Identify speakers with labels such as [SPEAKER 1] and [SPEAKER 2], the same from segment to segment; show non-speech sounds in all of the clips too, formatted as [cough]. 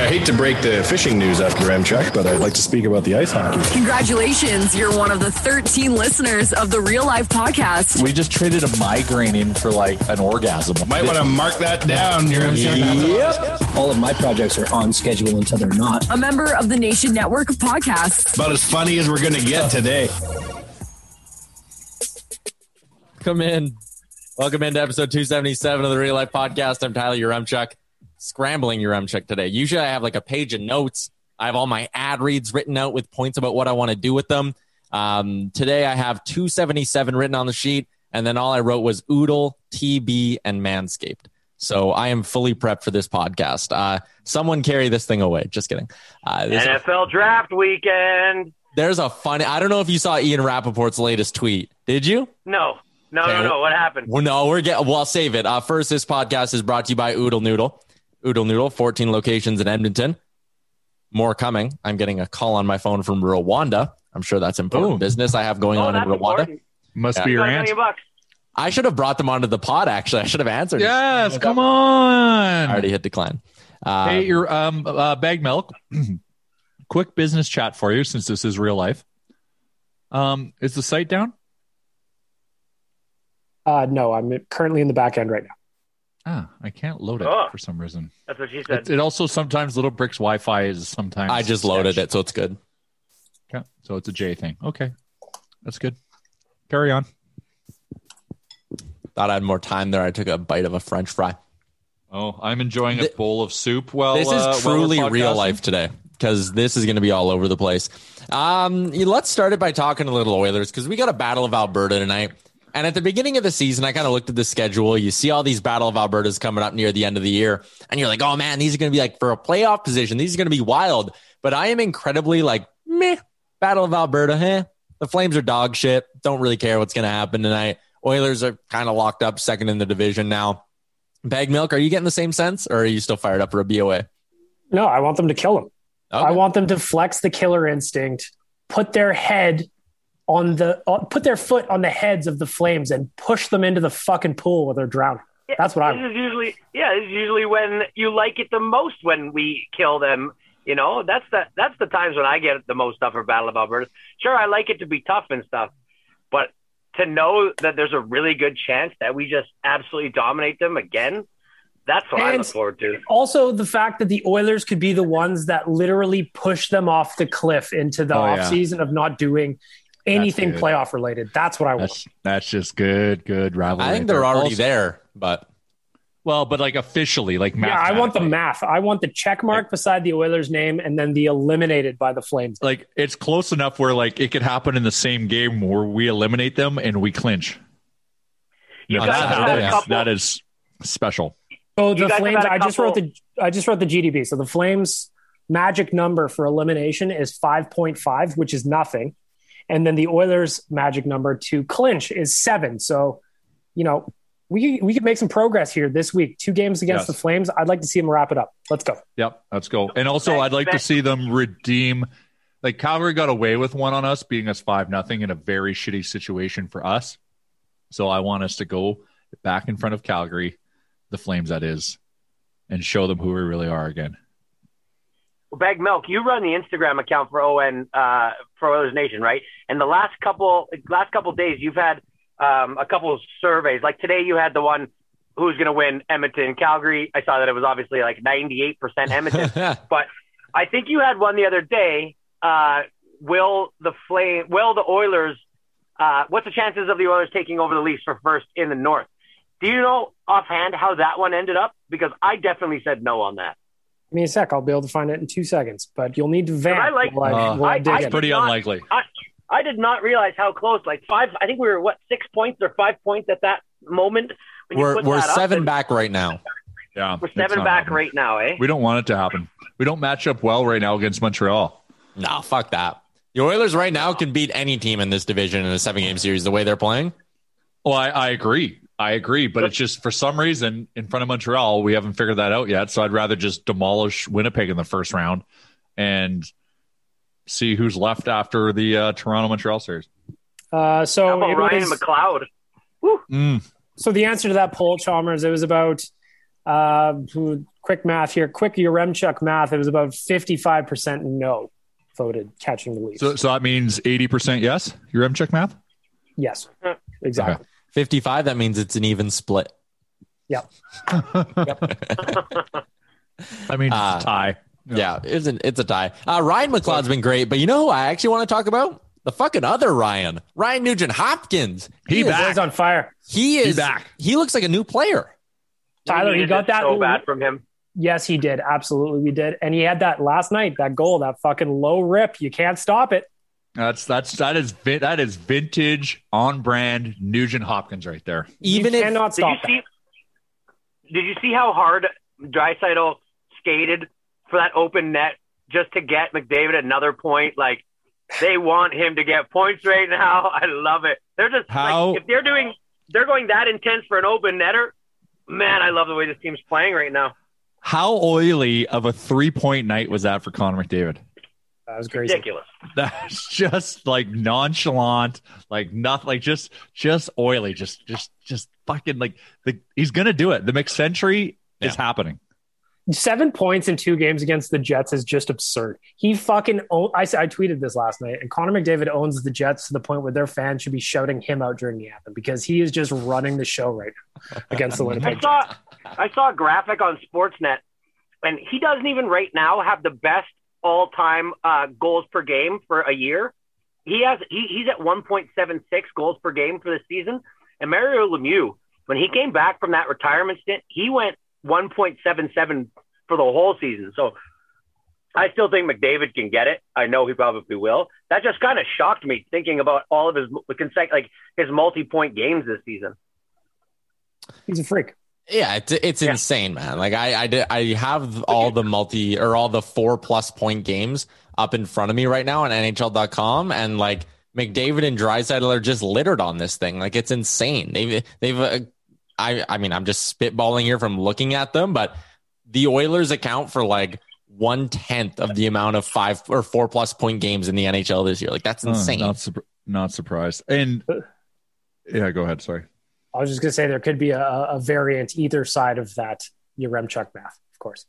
[SPEAKER 1] I hate to break the fishing news after Ramchek, but I'd like to speak about the ice hockey.
[SPEAKER 2] Congratulations, you're one of the 13 listeners of the Real Life Podcast.
[SPEAKER 3] We just traded a migraine in for like an orgasm.
[SPEAKER 1] Might want to mark that down. Your MCH.
[SPEAKER 3] Yep.
[SPEAKER 4] All of my projects are on schedule until they're not.
[SPEAKER 2] A member of the Nation Network of Podcasts.
[SPEAKER 1] About as funny as we're going to get today.
[SPEAKER 5] Come in. Welcome into episode 277 of the Real Life Podcast. I'm Tyler Yaremchuk. Scrambling Yaremchuk today. Usually I have like a page of notes. I have all my ad reads written out with points about what I want to do with them. Um, today I have 277 written on the sheet, and then all I wrote was Oodle, TB, and Manscaped. So I am fully prepped for this podcast. Uh, someone carry this thing away. Just kidding. Uh,
[SPEAKER 6] NFL draft weekend.
[SPEAKER 5] there's a funny. I don't know if you saw Ian Rapoport's latest tweet. Did you?
[SPEAKER 6] No, no,
[SPEAKER 5] Okay,
[SPEAKER 6] no, no. What happened?
[SPEAKER 5] Well, no, we're getting. Well, I'll save it. Uh, first, this podcast is brought to you by Oodle Noodle. Oodle Noodle, 14 locations in Edmonton. More coming. I'm getting a call on my phone from Rwanda. I'm sure that's important
[SPEAKER 3] Ooh.
[SPEAKER 5] business I have going
[SPEAKER 6] Oh,
[SPEAKER 5] on in Rwanda.
[SPEAKER 6] important.
[SPEAKER 3] Must
[SPEAKER 5] Yeah.
[SPEAKER 3] be your
[SPEAKER 6] Got
[SPEAKER 3] aunt.
[SPEAKER 5] I should have brought them onto the pod. Actually, I should have answered.
[SPEAKER 3] Yes, come
[SPEAKER 5] I
[SPEAKER 3] on.
[SPEAKER 5] already hit decline. Uh,
[SPEAKER 3] Hey, your um uh, bag milk. [clears throat] Quick business chat for you since this is real life. Um, is the site down?
[SPEAKER 7] Uh, no, I'm currently in the back end right now.
[SPEAKER 3] Ah, I can't load it
[SPEAKER 6] Oh.
[SPEAKER 3] for some reason.
[SPEAKER 6] That's what she said.
[SPEAKER 3] It, it also sometimes Little Bricks Wi-Fi is sometimes.
[SPEAKER 5] I just loaded
[SPEAKER 3] sketch.
[SPEAKER 5] it, so it's good.
[SPEAKER 3] Okay, so it's a J thing. Okay, that's good. Carry on.
[SPEAKER 5] Thought I had more time there. I took a bite of a French fry.
[SPEAKER 3] Oh, I'm enjoying a
[SPEAKER 5] Th-
[SPEAKER 3] bowl of soup. Well,
[SPEAKER 5] this is
[SPEAKER 3] uh,
[SPEAKER 5] truly real life today because this is going to be all over the place. Um, let's start it by talking a little Oilers because we got a Battle of Alberta tonight. And at the beginning of the season, I kind of looked at the schedule. You see all these Battle of Albertas coming up near the end of the year, and you're like, oh man, these are going to be like for a playoff position. These are going to be wild. But I am incredibly like, meh, Battle of Alberta, eh? The Flames are dog shit. Don't really care what's going to happen tonight. Oilers are kind of locked up second in the division now. Bag Milk, are you getting the same sense or are you still fired up for a BOA?
[SPEAKER 7] No, I want them to kill him.
[SPEAKER 5] Okay.
[SPEAKER 7] I want them to flex the killer instinct, put their head on the, uh, put their foot on the heads of the flames and push them into the fucking pool where they're drowning. That's what I
[SPEAKER 6] This
[SPEAKER 7] want.
[SPEAKER 6] is usually, yeah, this is usually when you like it the most when we kill them. You know, that's the that's the times when I get the most stuff for Battle of Alberta. Sure, I like it to be tough and stuff, but to know that there's a really good chance that we just absolutely dominate them again, That's what I look forward to.
[SPEAKER 7] Also, the fact that the Oilers could be the ones that literally push them off the cliff into the
[SPEAKER 3] Oh, yeah.
[SPEAKER 7] offseason of not doing anything playoff related. That's what I want.
[SPEAKER 3] That's that's just good, good rivalry.
[SPEAKER 5] I think
[SPEAKER 3] right
[SPEAKER 5] they're already
[SPEAKER 3] Also-
[SPEAKER 5] there, but
[SPEAKER 3] Well, but like officially, like
[SPEAKER 7] Yeah, I want the math. I want the check mark beside the Oilers name and then the eliminated by the Flames.
[SPEAKER 3] Like it's close enough where like it could happen in the same game where we eliminate them and we clinch.
[SPEAKER 6] You
[SPEAKER 3] Now,
[SPEAKER 6] guys
[SPEAKER 3] that-
[SPEAKER 6] have
[SPEAKER 3] that
[SPEAKER 6] a
[SPEAKER 3] is-
[SPEAKER 6] couple-
[SPEAKER 3] that is special.
[SPEAKER 7] So the Flames. I just wrote the. I just wrote the GDP. So the Flames magic number for elimination is five point five, which is nothing, and then the Oilers magic number to clinch is seven. So, you know, we we could make some progress here this week. Two games against
[SPEAKER 3] Yes.
[SPEAKER 7] the Flames. I'd like to see them wrap it up. Let's go.
[SPEAKER 3] Yep, let's go. And also, I'd like to see them redeem. Like Calgary got away with one on us, being us five nothing in a very shitty situation for us. So I want us to go back in front of Calgary, the Flames that is, and show them who we really are again.
[SPEAKER 6] Bag Milk, you run the Instagram account for ON uh, for Oilers Nation, right? And the last couple last couple days, you've had um, a couple of surveys. Like today, you had the one who's going to win Edmonton, Calgary. I saw that it was obviously like 98% Edmonton, [laughs] but I think you had one the other day. Uh, will the flame? Will the Oilers? Uh, what's the chances of the Oilers taking over the Leafs for first in the North? Do you know offhand how that one ended up? Because I definitely said no on that.
[SPEAKER 7] Give me a sec. I'll be able to find it in two seconds. But you'll need to vamp.
[SPEAKER 6] I like-
[SPEAKER 7] while I,
[SPEAKER 3] Uh,
[SPEAKER 7] while I
[SPEAKER 6] I-
[SPEAKER 7] dig
[SPEAKER 6] I
[SPEAKER 7] in.
[SPEAKER 6] did
[SPEAKER 3] Pretty
[SPEAKER 6] not-
[SPEAKER 3] unlikely.
[SPEAKER 6] I, I did not realize how close. Like five, I think we were what six points or five points at that moment. When
[SPEAKER 5] we're
[SPEAKER 6] put
[SPEAKER 5] we're
[SPEAKER 6] that
[SPEAKER 5] seven
[SPEAKER 6] and
[SPEAKER 5] back right now.
[SPEAKER 3] Yeah,
[SPEAKER 6] We're seven back
[SPEAKER 3] happening.
[SPEAKER 6] right now, eh?
[SPEAKER 3] We don't want it to happen. We don't match up well right now against Montreal.
[SPEAKER 5] No, fuck that. The Oilers right now can beat any team in this division in a seven game series the way they're playing.
[SPEAKER 3] Well, I, I agree. I agree, but it's just for some reason in front of Montreal, we haven't figured that out yet. So I'd rather just demolish Winnipeg in the first round and see who's left after the uh, Toronto Montreal series.
[SPEAKER 7] Uh, so
[SPEAKER 6] How about Ryan
[SPEAKER 7] was-
[SPEAKER 6] McLeod?
[SPEAKER 3] Mm.
[SPEAKER 7] So the answer to that poll, Chalmers, it was about uh, quick math here, quick Yaremchuk math. It was about fifty-five percent no voted catching the Leafs.
[SPEAKER 3] So, so that means 80% yes? Your M math?
[SPEAKER 7] yes, exactly.
[SPEAKER 5] 55, that means it's an even split.
[SPEAKER 7] Yep. [laughs] yep.
[SPEAKER 3] I mean,
[SPEAKER 5] Uh,
[SPEAKER 3] a tie.
[SPEAKER 5] Yeah, it's, an, it's a tie. Uh, Ryan McLeod's been great, but you know who I actually want to talk about? The fucking other Ryan, Ryan Nugent Hopkins.
[SPEAKER 3] He
[SPEAKER 5] is-
[SPEAKER 7] on fire.
[SPEAKER 5] He is
[SPEAKER 3] back.
[SPEAKER 5] He looks like a new player.
[SPEAKER 7] Tyler,
[SPEAKER 6] We
[SPEAKER 7] he got that.
[SPEAKER 6] so bad from him.
[SPEAKER 7] Yes, he did. Absolutely, we did. And he had that last night, that goal, that fucking low rip. You can't stop it.
[SPEAKER 3] That's that's that is that is vintage on brand Nugent Hopkins right there.
[SPEAKER 5] Even
[SPEAKER 7] you
[SPEAKER 5] if
[SPEAKER 7] cannot
[SPEAKER 6] Did you
[SPEAKER 7] that.
[SPEAKER 6] see? Did you see how hard Draisaitl skated for that open net just to get McDavid another point? Like they want him to get points right now. [laughs] I love it. They're just
[SPEAKER 3] How-
[SPEAKER 6] like if they're doing, they're going that intense for an open netter. Man, I love the way this team's playing right now.
[SPEAKER 3] How oily of a three point night was that for Connor McDavid?
[SPEAKER 7] That was crazy.
[SPEAKER 6] Ridiculous. [laughs]
[SPEAKER 3] That's just like nonchalant, like nothing, like just just oily, just just just fucking like the, he's gonna do it. The McCentury is happening.
[SPEAKER 7] Seven points in two games against the Jets is just absurd. He fucking. Own, I, I tweeted this last night, and Connor McDavid owns the Jets to the point where their fans should be shouting him out during the anthem because he is just running the show right now against the Winnipeg [laughs]
[SPEAKER 6] I
[SPEAKER 7] Jets.
[SPEAKER 6] saw I saw a graphic on Sportsnet, and he doesn't even right now have the best all time uh, goals per game for a year. He has he, he's at 1.76 goals per game for the season. And Mario Lemieux, when he came back from that retirement stint, he went 1.77 for the whole season. So I still think McDavid can get it. I know he probably will. That just kind of shocked me thinking about all of his like his multi-point games this season.
[SPEAKER 7] He's a freak.
[SPEAKER 5] Yeah, it's it's insane, man. Like I I did, I have all the multi or all the four plus point games up in front of me right now on NHL.com, and like McDavid and Draisaitl are just littered on this thing. Like it's insane. They've they've. Uh, I I mean I'm just spitballing here from looking at them, but the Oilers account for like one tenth of the amount of five or four plus point games in the NHL this year. Like that's
[SPEAKER 3] Uh,
[SPEAKER 5] insane.
[SPEAKER 3] not surp- not surprised. And yeah, go ahead. Sorry.
[SPEAKER 7] I was just going to say there could be a, a variant either side of that Yaremchuk math, of course.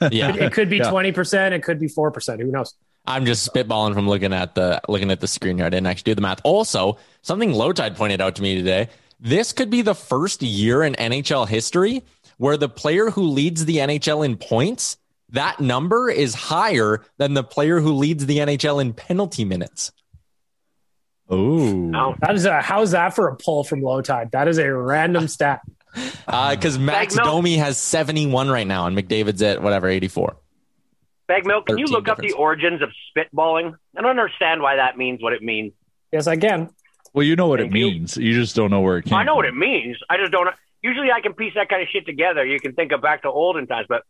[SPEAKER 7] [laughs]
[SPEAKER 5] yeah,
[SPEAKER 7] It, could be
[SPEAKER 3] Yeah.
[SPEAKER 7] 20%, it could be 4%. Who knows?
[SPEAKER 5] I'm just spitballing from looking at the looking at the screen here. I didn't actually do the math. Also, something Low Tide pointed out to me today. This could be the first year in NHL history where the player who leads the NHL in points, that number is higher than the player who leads the NHL in penalty minutes.
[SPEAKER 3] Oh,
[SPEAKER 7] that is a, how's that for a pull from low tide? That is a random [laughs] stat.
[SPEAKER 5] Because uh, Max
[SPEAKER 6] Bag milk.
[SPEAKER 5] Domi has 71 right now, and McDavid's at whatever, 84.
[SPEAKER 6] Bag milk, can you
[SPEAKER 5] 13
[SPEAKER 6] look up the origins of spitballing? I don't understand why that means what it means.
[SPEAKER 7] Yes, I can.
[SPEAKER 3] well, you know what it
[SPEAKER 6] Thank you.
[SPEAKER 3] means. You just don't know where it came.
[SPEAKER 6] I know what it means. I just don't. Usually, I can piece that kind of shit together. You can think of back to olden times, but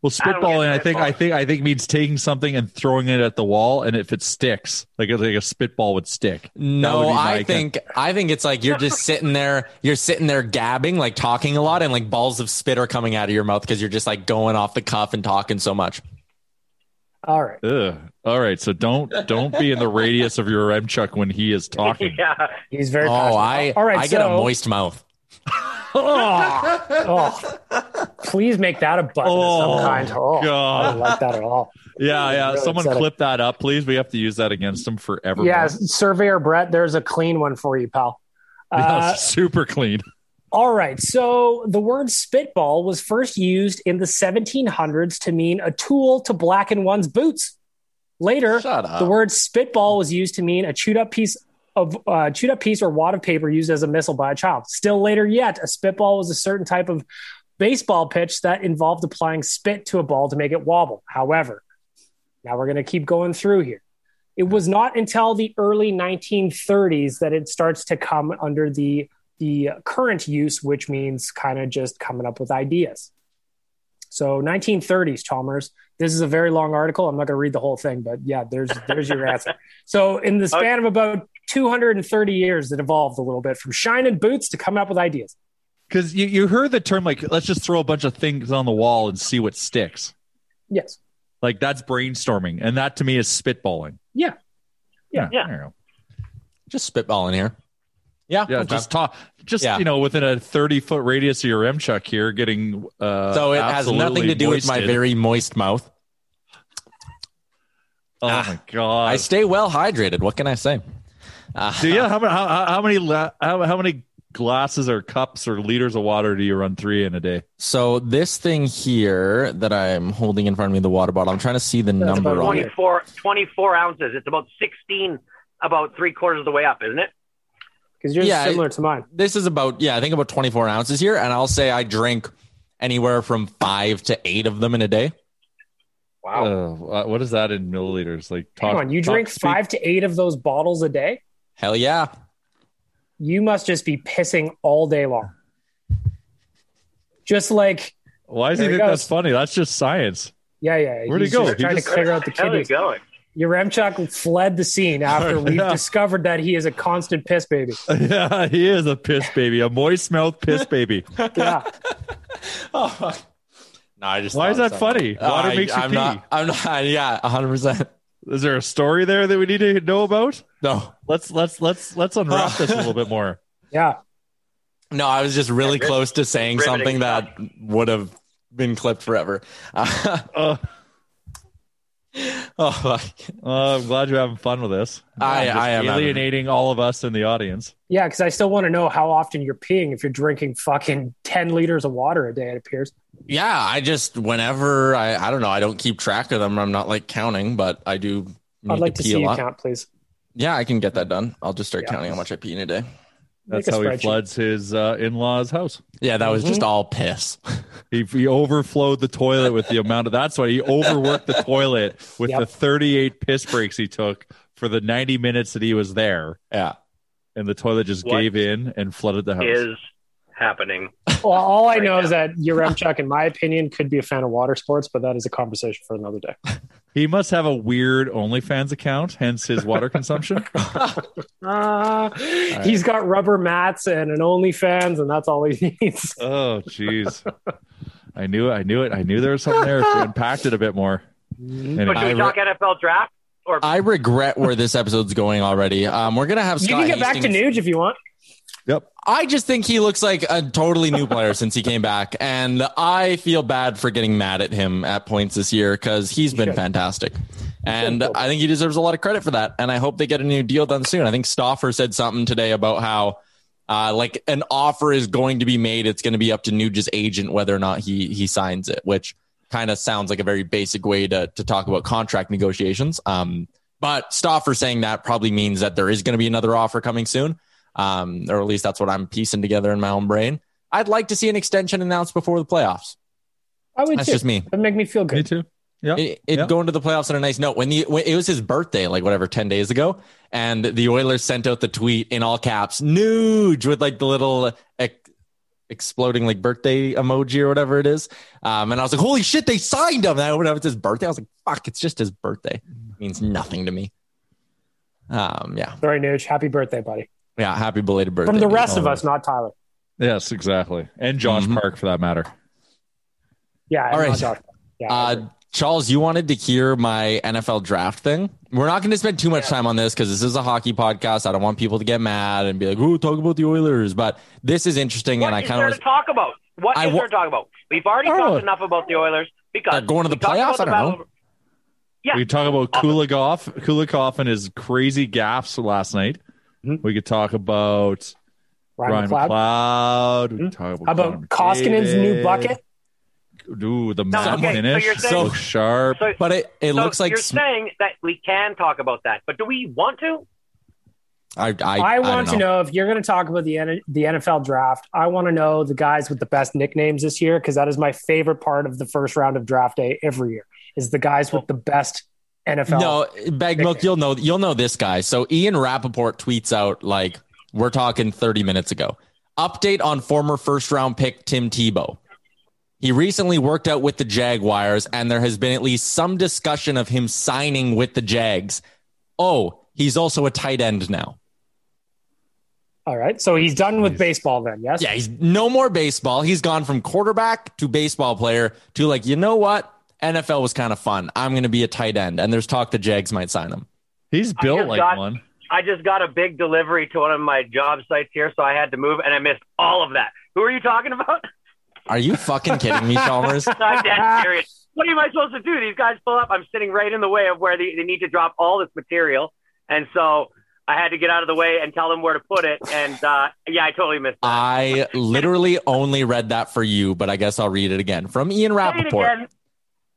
[SPEAKER 3] Well,
[SPEAKER 6] I don't get
[SPEAKER 3] spitballing, I think, I think, I think means taking something and throwing it at the wall, and if it sticks, like like a spitball would stick. That would
[SPEAKER 5] No, I think I think it's like you're just sitting there, you're sitting there gabbing, like talking a lot, and like balls of spit are coming out of your mouth because you're just like going off the cuff and talking so much.
[SPEAKER 7] All right.
[SPEAKER 3] Ugh. All right, so don't don't be in the radius of Yaremchuk when he is talking. [laughs]
[SPEAKER 6] yeah.
[SPEAKER 7] He's very
[SPEAKER 5] Oh,
[SPEAKER 7] passionate.
[SPEAKER 5] I
[SPEAKER 7] All right,
[SPEAKER 5] I get a moist mouth.
[SPEAKER 7] Oh, oh. please make that a button
[SPEAKER 3] Oh,
[SPEAKER 7] of some kind. Oh, I don't like that at all.
[SPEAKER 3] Yeah, yeah.
[SPEAKER 7] Really
[SPEAKER 3] Someone clip that up, please. We have to use that against him forever.
[SPEAKER 7] Yeah, Surveyor Brett, there's a clean one for you, pal. Uh, [laughs]
[SPEAKER 3] super clean.
[SPEAKER 7] all right. So the word spitball was first used in the 1700s to mean a tool to blacken one's boots. Later, the word spitball was used to mean a chewed up piece of uh, chewed up piece or wad of paper used as a missile by a child. Still later yet, a spitball was a certain type of baseball pitch that involved applying spit to a ball to make it wobble. However, now we're going to keep going through here. It was not until the early 1930s that it starts to come under the the current use, which means kind of just coming up with ideas. So 1930s, Chalmers. This is a very long article. I'm not going to read the whole thing, but yeah, there's there's your answer. So in the [laughs] span of about 230 years, it evolved a little bit from shining boots to coming up with ideas.
[SPEAKER 3] Because you, you heard the term like let's just throw a bunch of things on the wall and see what sticks.
[SPEAKER 7] Yes.
[SPEAKER 3] Like that's brainstorming, and that to me is spitballing.
[SPEAKER 7] Yeah.
[SPEAKER 3] Yeah,
[SPEAKER 6] Yeah.
[SPEAKER 3] I.
[SPEAKER 5] Just spitballing here. Yeah.
[SPEAKER 3] Yeah,
[SPEAKER 5] okay.
[SPEAKER 3] just talk. Just
[SPEAKER 5] Yeah.
[SPEAKER 3] you know, within a thirty foot radius of Yaremchuk here, getting. Uh,
[SPEAKER 5] so it has nothing to do with my very moist mouth.
[SPEAKER 3] Oh
[SPEAKER 5] Ah.
[SPEAKER 3] my god!
[SPEAKER 5] I stay well hydrated. What can I say? Uh,
[SPEAKER 3] do you? [laughs] How many? How, how many? la- How, how many glasses or cups or liters of water do you run three in a day?
[SPEAKER 5] So this thing here that I'm holding in front of me, the water bottle, I'm trying to see the
[SPEAKER 7] That's
[SPEAKER 5] number
[SPEAKER 7] about
[SPEAKER 5] on it.
[SPEAKER 6] 24, 24 ounces. It's about 16, about three quarters of the way up, isn't it?
[SPEAKER 7] Because yours
[SPEAKER 5] Yeah,
[SPEAKER 7] is similar to mine.
[SPEAKER 5] This is about yeah, I think about 24 ounces here, and I'll say I drink anywhere from five to eight of them in a day.
[SPEAKER 6] Wow.
[SPEAKER 3] Uh, what is that in milliliters? Like, talk,
[SPEAKER 7] Hang on, you
[SPEAKER 3] talk
[SPEAKER 7] drink
[SPEAKER 3] speak-
[SPEAKER 7] five to eight of those bottles a day?
[SPEAKER 5] Hell yeah.
[SPEAKER 7] You must just be pissing all day long. Just like,
[SPEAKER 3] Why does he
[SPEAKER 7] There he
[SPEAKER 3] think that's funny? That's just science.
[SPEAKER 7] yeah, yeah.
[SPEAKER 3] Where'd he go?
[SPEAKER 7] just
[SPEAKER 3] He
[SPEAKER 7] trying
[SPEAKER 3] just-
[SPEAKER 7] to clear out the
[SPEAKER 6] How's it
[SPEAKER 7] kidneys.
[SPEAKER 6] going?
[SPEAKER 7] Yaremchuk fled the scene [laughs] after we
[SPEAKER 3] Yeah.
[SPEAKER 7] discovered that he is a constant piss baby. [laughs]
[SPEAKER 3] yeah, he is a piss baby, a moist mouth piss baby. [laughs]
[SPEAKER 7] Yeah.
[SPEAKER 5] Oh, no, I just
[SPEAKER 3] Why is that
[SPEAKER 5] something.
[SPEAKER 3] funny? Water
[SPEAKER 5] I-
[SPEAKER 3] makes you
[SPEAKER 5] I'm
[SPEAKER 3] pee.
[SPEAKER 5] Not, I'm not. Yeah, 100. percent
[SPEAKER 3] Is there a story there that we need to know about?
[SPEAKER 5] No,
[SPEAKER 3] Let's let's let's let's unwrap this a little bit more. [laughs]
[SPEAKER 7] Yeah.
[SPEAKER 5] no. I was just really
[SPEAKER 6] Yeah,
[SPEAKER 5] close to saying
[SPEAKER 6] riveting
[SPEAKER 5] something that would have been clipped forever. [laughs]
[SPEAKER 3] Uh, [laughs]
[SPEAKER 5] oh, my-
[SPEAKER 3] uh, I'm glad you're having fun with this.
[SPEAKER 5] I- I am having-
[SPEAKER 3] alienating all of us in the audience.
[SPEAKER 7] Yeah, because I still want to know how often you're peeing if you're drinking fucking 10 liters of water a day, it appears.
[SPEAKER 5] yeah. I just whenever I I don't know. I don't keep track of them. I'm not like counting, but I do. Need
[SPEAKER 7] I'd like to
[SPEAKER 5] pee
[SPEAKER 7] see
[SPEAKER 5] a
[SPEAKER 7] you count, please.
[SPEAKER 5] Yeah, I can get that done. I'll just start
[SPEAKER 7] Yeah.
[SPEAKER 5] counting how much I pee in a day.
[SPEAKER 3] That's how he floods his uh, in-laws' house.
[SPEAKER 5] Yeah, that was
[SPEAKER 7] Mm-hmm.
[SPEAKER 5] just all piss. [laughs]
[SPEAKER 3] He, he overflowed the toilet with the amount of. That's why he overworked the toilet with
[SPEAKER 7] Yep.
[SPEAKER 3] the 38 piss breaks he took for the 90 minutes that he was there,
[SPEAKER 5] yeah.
[SPEAKER 3] and the toilet just
[SPEAKER 6] What
[SPEAKER 3] gave in and flooded the house.
[SPEAKER 6] Is happening.
[SPEAKER 7] Well, all I
[SPEAKER 6] Right
[SPEAKER 7] know
[SPEAKER 6] now.
[SPEAKER 7] is that Yaremchuk, in my opinion, could be a fan of water sports, but that is a conversation for another day. [laughs]
[SPEAKER 3] He must have a weird OnlyFans account, hence his water consumption.
[SPEAKER 7] Uh, [laughs] He's got rubber mats and an OnlyFans, and that's all he needs.
[SPEAKER 3] Oh, jeez. I knew it. I knew it. I knew there was something there. If you unpacked it a bit more.
[SPEAKER 6] But should we
[SPEAKER 5] I
[SPEAKER 6] talk NFL draft? Or
[SPEAKER 5] I regret where this episode's going already. Um, we're gonna have
[SPEAKER 7] You
[SPEAKER 5] Scott
[SPEAKER 7] can get back to
[SPEAKER 5] Hastings-
[SPEAKER 7] Nuge if you want.
[SPEAKER 3] Yep.
[SPEAKER 5] I just think he looks like a totally new player since he came back, and I feel bad for getting mad at him at points this year because he's been fantastic, and. I think he deserves a lot of credit for that. And I hope they get a new deal done soon. I think Stauffer said something today about how Uh, like an offer is going to be made. It's going to be up to Nuge's agent whether or not he he signs it, which kind of sounds like a very basic way to to talk about contract negotiations. Um, but Stauffer saying that probably means that there is going to be another offer coming soon, um, or at least that's what I'm piecing together in my own brain. I'd like to see an extension announced before the playoffs.
[SPEAKER 7] I would
[SPEAKER 5] That's
[SPEAKER 7] too.
[SPEAKER 5] just me.
[SPEAKER 7] That'd make me feel good.
[SPEAKER 3] Me too. Yeah.
[SPEAKER 5] It, it
[SPEAKER 3] Yeah.
[SPEAKER 5] going to the playoffs on a nice note. When the when it was his birthday, like whatever, ten days ago, and the Oilers sent out the tweet in all caps, "Nuge" with like the little ex- exploding like birthday emoji or whatever it is. Um, and I was like, "Holy shit, they signed him!" And I opened up, it's his birthday. I was like, "Fuck, it's just his birthday. It means nothing to me." Um, yeah,
[SPEAKER 7] Sorry, Nuge. Happy birthday, buddy.
[SPEAKER 5] Yeah. Happy belated birthday
[SPEAKER 7] From the rest of us, not Tyler.
[SPEAKER 3] Yes, exactly. And Josh
[SPEAKER 5] Mhm.
[SPEAKER 3] Park for that matter.
[SPEAKER 7] Yeah.
[SPEAKER 5] All right.
[SPEAKER 7] Josh. Yeah.
[SPEAKER 5] Uh, Charles, you wanted to hear my NFL draft thing. We're not going to spend too much time on this because this is a hockey podcast. I don't want people to get mad and be like, "Oh, talk about the Oilers." But this is interesting,
[SPEAKER 6] What
[SPEAKER 5] and I kind
[SPEAKER 6] there
[SPEAKER 5] of
[SPEAKER 6] to talk about? What
[SPEAKER 5] I
[SPEAKER 6] is
[SPEAKER 5] wa-
[SPEAKER 6] there to talk about? We've already
[SPEAKER 3] Oh.
[SPEAKER 6] talked enough about the Oilers because
[SPEAKER 5] They're going to the playoffs?
[SPEAKER 6] the
[SPEAKER 5] I don't know.
[SPEAKER 6] battle- Yeah.
[SPEAKER 3] We talk about Kulikov, Kulikov and his crazy gaffes last night.
[SPEAKER 7] Mhm.
[SPEAKER 3] We could talk about
[SPEAKER 7] Ryan,
[SPEAKER 3] Ryan
[SPEAKER 7] McLeod.
[SPEAKER 3] McLeod. We
[SPEAKER 7] Mhm.
[SPEAKER 3] could talk about
[SPEAKER 7] How about
[SPEAKER 3] Connor
[SPEAKER 7] Koskinen's new bucket?
[SPEAKER 3] Ooh, the
[SPEAKER 6] No,
[SPEAKER 3] matte
[SPEAKER 6] okay, so
[SPEAKER 3] finish.
[SPEAKER 6] you're
[SPEAKER 3] So, sharp.
[SPEAKER 6] So,
[SPEAKER 5] but it, it
[SPEAKER 6] so
[SPEAKER 5] looks like
[SPEAKER 6] you're
[SPEAKER 5] sm-
[SPEAKER 6] saying that we can talk about that, but do we want to?
[SPEAKER 5] I, I,
[SPEAKER 7] I,
[SPEAKER 5] I
[SPEAKER 7] want
[SPEAKER 5] don't
[SPEAKER 7] to know if you're going to talk about the N- the NFL draft. I want to know the guys with the best nicknames this year because that is my favorite part of the first round of draft day every year. Is the guys with the best NFL?
[SPEAKER 5] No, bag milk. You'll know. You'll know this guy. So Ian Rapoport tweets out like we're talking 30 minutes ago. Update on former first round pick Tim Tebow. He recently worked out with the Jaguars, and there has been at least some discussion of him signing with the Jags. Oh, he's also a tight end now.
[SPEAKER 7] All right, so he's done with baseball then. Yes.
[SPEAKER 5] Yeah, he's no more baseball. He's gone from quarterback to baseball player to like, you know what? NFL was kind of fun. I'm going to be a tight end, and there's talk the Jags might sign him.
[SPEAKER 3] He's built like
[SPEAKER 6] got-
[SPEAKER 3] one.
[SPEAKER 6] I just got a big delivery to one of my job sites here, so I had to move, and I missed all of that. Who are you talking about?
[SPEAKER 5] Are you fucking kidding me, Chalmers? [laughs]
[SPEAKER 6] I'm dead serious. What am I supposed to do? These guys pull up. I'm sitting right in the way of where they, they need to drop all this material, and so I had to get out of the way and tell them where to put it. And uh, yeah, I totally missed that.
[SPEAKER 5] I literally only read that for you, but I guess I'll read it again. From Ian
[SPEAKER 6] Say it Rapoport.